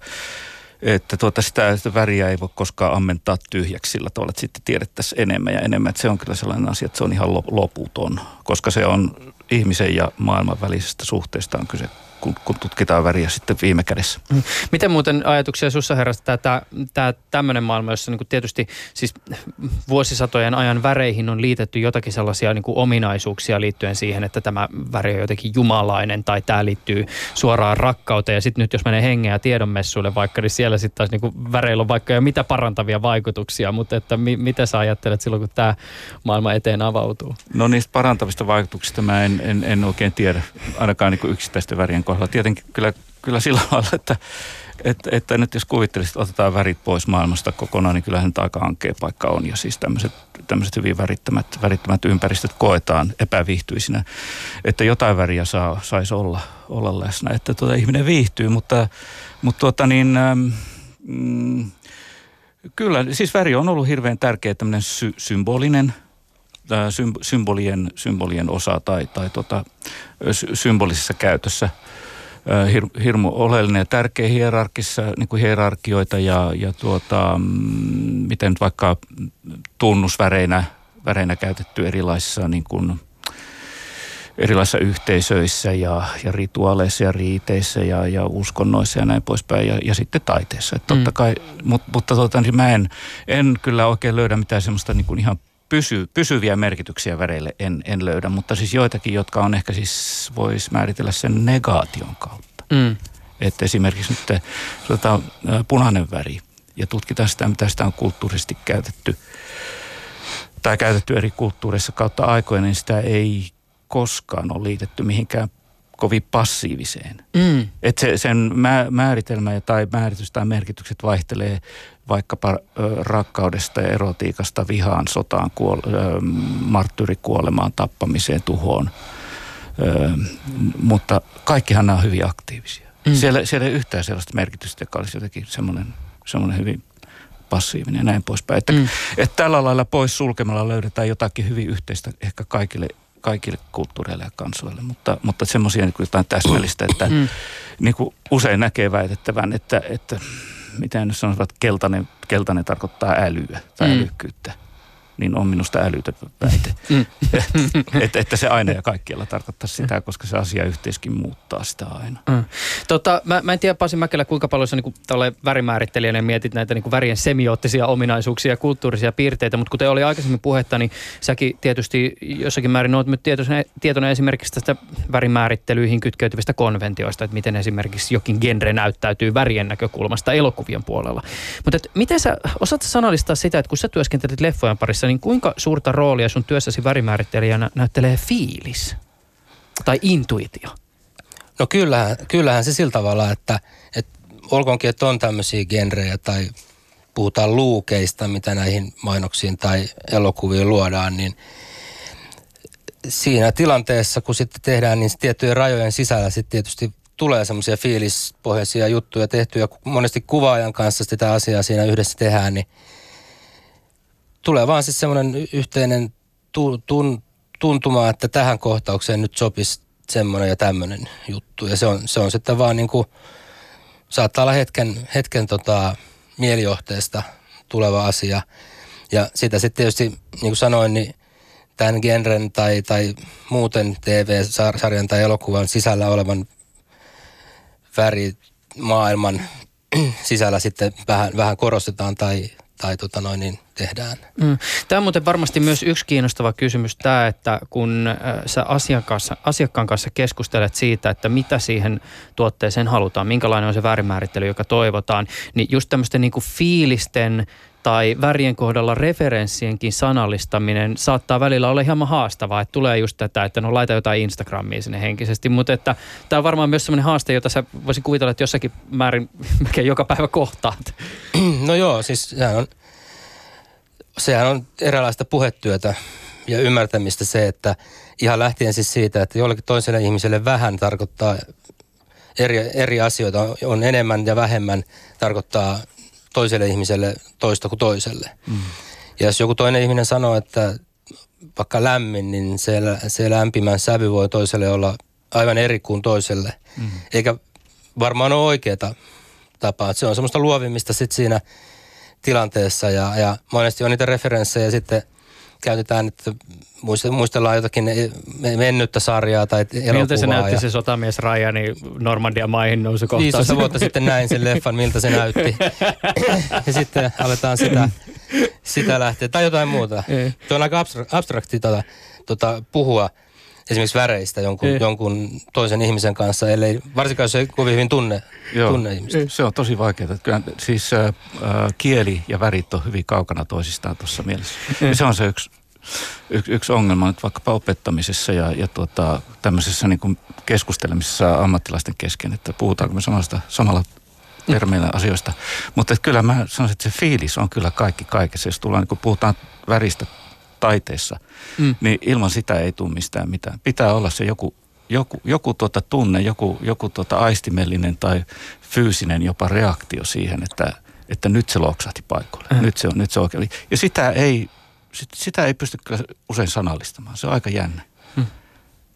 Että tuota, sitä, sitä väriä ei voi koskaan ammentaa tyhjäksi sillä tavalla, että sitten tiedettäisiin enemmän ja enemmän. Että se on kyllä sellainen asia, että se on ihan loputon, koska se on ihmisen ja maailman välisestä suhteesta on kyse kun, kun tutkitaan väriä sitten viime kädessä. Mm. Miten muuten ajatuksia sinussa herästä tämä, tämä tämmöinen maailma, jossa niin kuin tietysti siis vuosisatojen ajan väreihin on liitetty jotakin sellaisia niin kuin ominaisuuksia liittyen siihen, että tämä väri on jotenkin jumalainen tai tämä liittyy suoraan rakkauteen. Ja sitten nyt jos menee hengen ja tiedonmessuille vaikka, niin siellä sitten taas niin kuin väreillä on vaikka jo mitä parantavia vaikutuksia, mutta että mi, mitä sä ajattelet silloin, kun tämä maailma eteen avautuu? No niistä parantavista vaikutuksista mä en, en, en oikein tiedä, ainakaan niin kuin yksittäisten värien kohdalla. Tietenkin kyllä, kyllä sillä lailla, että, että, että nyt jos kuvittelisit, että otetaan värit pois maailmasta kokonaan, niin kyllähän nyt aika paikka on. Ja siis tämmöiset, tämmöiset hyvin värittömät, värittömät ympäristöt koetaan epäviihtyisinä. Että jotain väriä saa, saisi olla, olla läsnä, että tuota, ihminen viihtyy, mutta, mutta tuota niin, mm, kyllä, siis väri on ollut hirveän tärkeä tämmöinen sy- symbolinen – symbolien, symbolien osa tai, tai tota, symbolisessa käytössä hir, hirmu oleellinen ja tärkeä hierarkissa, niin kuin hierarkioita ja, ja tuota, mm, miten vaikka tunnusväreinä väreinä käytetty erilaisissa niin kuin, erilaisissa yhteisöissä ja, ja rituaaleissa ja riiteissä ja, ja uskonnoissa ja näin poispäin ja, ja sitten taiteessa. Että totta mm. kai, mutta, mutta tuota, niin mä en, en kyllä oikein löydä mitään semmoista niin kuin ihan pysy, pysyviä merkityksiä väreille en, en löydä, mutta siis joitakin, jotka on ehkä siis, voisi määritellä sen negaation kautta. Mm. Että esimerkiksi nyt tota, punainen väri ja tutkitaan sitä, mitä sitä on kulttuurisesti käytetty tai käytetty eri kulttuureissa kautta aikoina, niin sitä ei koskaan ole liitetty mihinkään kovin passiiviseen. Mm. Että se, sen määritelmä tai määritys tai merkitykset vaihtelee vaikkapa rakkaudesta ja erotiikasta vihaan, sotaan, kuol- ö, marttyrikuolemaan, tappamiseen, tuhoon. Mutta kaikkihan nämä on hyvin aktiivisia. Mm. Siellä, siellä ei yhtään sellaista merkitystä, joka olisi jotenkin semmoinen, semmoinen hyvin passiivinen ja näin poispäin. Että, mm. että tällä lailla pois sulkemalla löydetään jotakin hyvin yhteistä ehkä kaikille kaikille kulttuureille ja kansoille, mutta, mutta semmoisia niin jotain täsmällistä, että mm. niin kuin usein näkee väitettävän, että, että mitä nyt sanovat, keltainen, keltainen tarkoittaa älyä tai mm. älykkyyttä niin on minusta älytön väite. Mm. että, että se aina ja kaikkialla tarkoittaa sitä, koska se asia yhteiskin muuttaa sitä aina. Mm. Tota, mä, mä en tiedä Pasi Mäkelä, kuinka paljon sä niin värimäärittelijänä mietit näitä niin värien semioottisia ominaisuuksia ja kulttuurisia piirteitä, mutta kuten oli aikaisemmin puhetta, niin säkin tietysti jossakin määrin olet tietoinen, tietoinen esimerkiksi tästä värimäärittelyihin kytkeytyvistä konventioista, että miten esimerkiksi jokin genre näyttäytyy värien näkökulmasta elokuvien puolella. Mutta miten sä, osaat sanallistaa sitä, että kun sä työskentelet leffojen parissa, niin kuinka suurta roolia sun työssäsi värimäärittelijänä näyttelee fiilis tai intuitio? No kyllähän, kyllähän se sillä tavalla, että, että olkoonkin, että on tämmöisiä genrejä tai puhutaan luukeista, mitä näihin mainoksiin tai elokuviin luodaan, niin siinä tilanteessa, kun sitten tehdään niin tiettyjen rajojen sisällä sitten tietysti tulee semmoisia fiilispohjaisia juttuja tehtyä, monesti kuvaajan kanssa sitä asiaa siinä yhdessä tehdään, niin tulee vaan siis semmoinen yhteinen tu, tun, tuntuma, että tähän kohtaukseen nyt sopisi semmoinen ja tämmöinen juttu. Ja se on, se on sitten vaan niin kuin, saattaa olla hetken, hetken tota, mielijohteesta tuleva asia. Ja sitä sitten tietysti, niin kuin sanoin, niin tämän genren tai, tai muuten TV-sarjan tai elokuvan sisällä olevan värimaailman sisällä sitten vähän, vähän korostetaan tai, tai tota noin, niin tehdään. Mm. Tämä on muuten varmasti myös yksi kiinnostava kysymys tämä, että kun äh, sä asiakkaassa, asiakkaan kanssa keskustelet siitä, että mitä siihen tuotteeseen halutaan, minkälainen on se värimäärittely, joka toivotaan, niin just tämmöisten niin kuin fiilisten tai värien kohdalla referenssienkin sanallistaminen saattaa välillä olla hieman haastavaa, että tulee just tätä, että no laita jotain Instagramia sinne henkisesti, mutta että tämä on varmaan myös sellainen haaste, jota sä voisin kuvitella, että jossakin määrin melkein joka päivä kohtaat. No joo, siis sehän on, sehän on eräänlaista puhetyötä ja ymmärtämistä se, että ihan lähtien siis siitä, että jollekin toiselle ihmiselle vähän tarkoittaa eri, eri asioita, on enemmän ja vähemmän tarkoittaa toiselle ihmiselle toista kuin toiselle. Mm. Ja jos joku toinen ihminen sanoo, että vaikka lämmin, niin se, se lämpimän sävy voi toiselle olla aivan eri kuin toiselle. Mm. Eikä varmaan ole oikeaa tapaa. Se on semmoista luovimista sitten siinä tilanteessa ja, ja monesti on niitä referenssejä sitten käytetään, että muistellaan jotakin mennyttä sarjaa tai elokuvaa. Miltä se näytti ja... se sotamies Rajani Normandia maihin nousu kohtaus? 15 vuotta sitten näin sen leffan, miltä se näytti. ja sitten aletaan sitä, sitä lähteä. Tai jotain muuta. Tuo on aika abstrakti tota, tota, puhua esimerkiksi väreistä jonkun, jonkun toisen ihmisen kanssa, ellei, varsinkaan jos ei kovin hyvin tunne, Joo, tunne ihmistä. Se on tosi vaikeaa. Kyllä, siis äh, kieli ja värit on hyvin kaukana toisistaan tuossa mielessä. Ja se on se yksi yksi, yksi ongelma nyt vaikkapa opettamisessa ja, ja tuota, tämmöisessä niin kuin keskustelemisessa ammattilaisten kesken, että puhutaanko me samasta, samalla termeillä asioista. Mutta kyllä mä sanoisin, että se fiilis on kyllä kaikki kaikessa. Jos tullaan, niin kun puhutaan väristä taiteessa, mm. niin ilman sitä ei tule mistään mitään. Pitää olla se joku, joku, joku tuota tunne, joku, joku tuota aistimellinen tai fyysinen jopa reaktio siihen, että, että nyt se loksahti paikalle. Mm. Nyt se on, nyt se on oikein. Ja sitä ei sitä ei pysty kyllä usein sanallistamaan. Se on aika jännä. Hmm.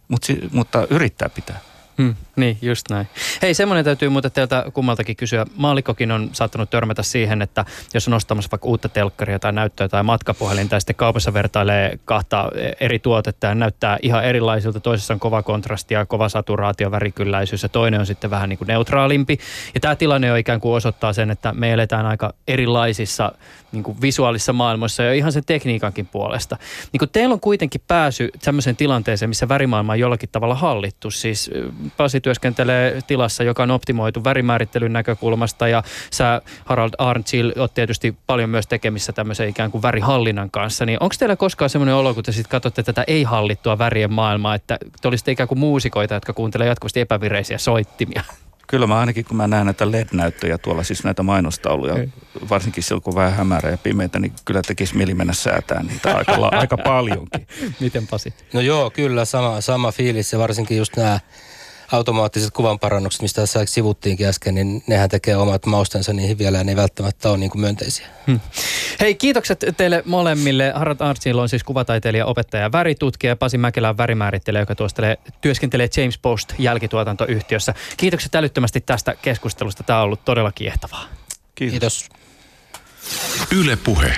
Mut, mutta yrittää pitää. Hmm, niin, just näin. Hei, semmoinen täytyy muuten teiltä kummaltakin kysyä. Maalikokin on saattanut törmätä siihen, että jos on ostamassa vaikka uutta telkkaria tai näyttöä tai matkapuhelinta ja sitten kaupassa vertailee kahta eri tuotetta ja näyttää ihan erilaisilta. Toisessa on kova kontrasti ja kova saturaatio, värikylläisyys ja toinen on sitten vähän niin kuin neutraalimpi. Ja tämä tilanne on ikään kuin osoittaa sen, että me eletään aika erilaisissa niin kuin visuaalisessa maailmassa ja ihan sen tekniikankin puolesta. Niin kuin teillä on kuitenkin pääsy sellaiseen tilanteeseen, missä värimaailma on jollakin tavalla hallittu. Siis Pasi työskentelee tilassa, joka on optimoitu värimäärittelyn näkökulmasta ja sä Harald Arnchill oot tietysti paljon myös tekemissä tämmöisen ikään kuin värihallinnan kanssa. Niin onko teillä koskaan semmoinen olo, kun te sitten katsotte tätä ei-hallittua värien maailmaa, että te olisitte ikään kuin muusikoita, jotka kuuntelee jatkuvasti epävireisiä soittimia? Kyllä mä ainakin, kun mä näen näitä LED-näyttöjä tuolla, siis näitä mainostauluja, Ei. varsinkin silloin kun vähän hämärä ja pimeitä, niin kyllä tekisi mieli mennä säätään niitä aika, aika paljonkin. Miten Pasi? No joo, kyllä sama, sama fiilis ja varsinkin just nämä automaattiset kuvanparannukset, mistä tässä sivuttiinkin äsken, niin nehän tekee omat maustensa niihin vielä ja ne ei välttämättä ole niin kuin myönteisiä. Hmm. Hei, kiitokset teille molemmille. Harald Artsil on siis kuvataiteilija, opettaja ja väritutkija ja Pasi Mäkelä on värimäärittelijä, joka työskentelee James Post jälkituotantoyhtiössä. Kiitokset älyttömästi tästä keskustelusta. Tämä on ollut todella kiehtovaa. Kiitos. Kiitos. Yle Puhe.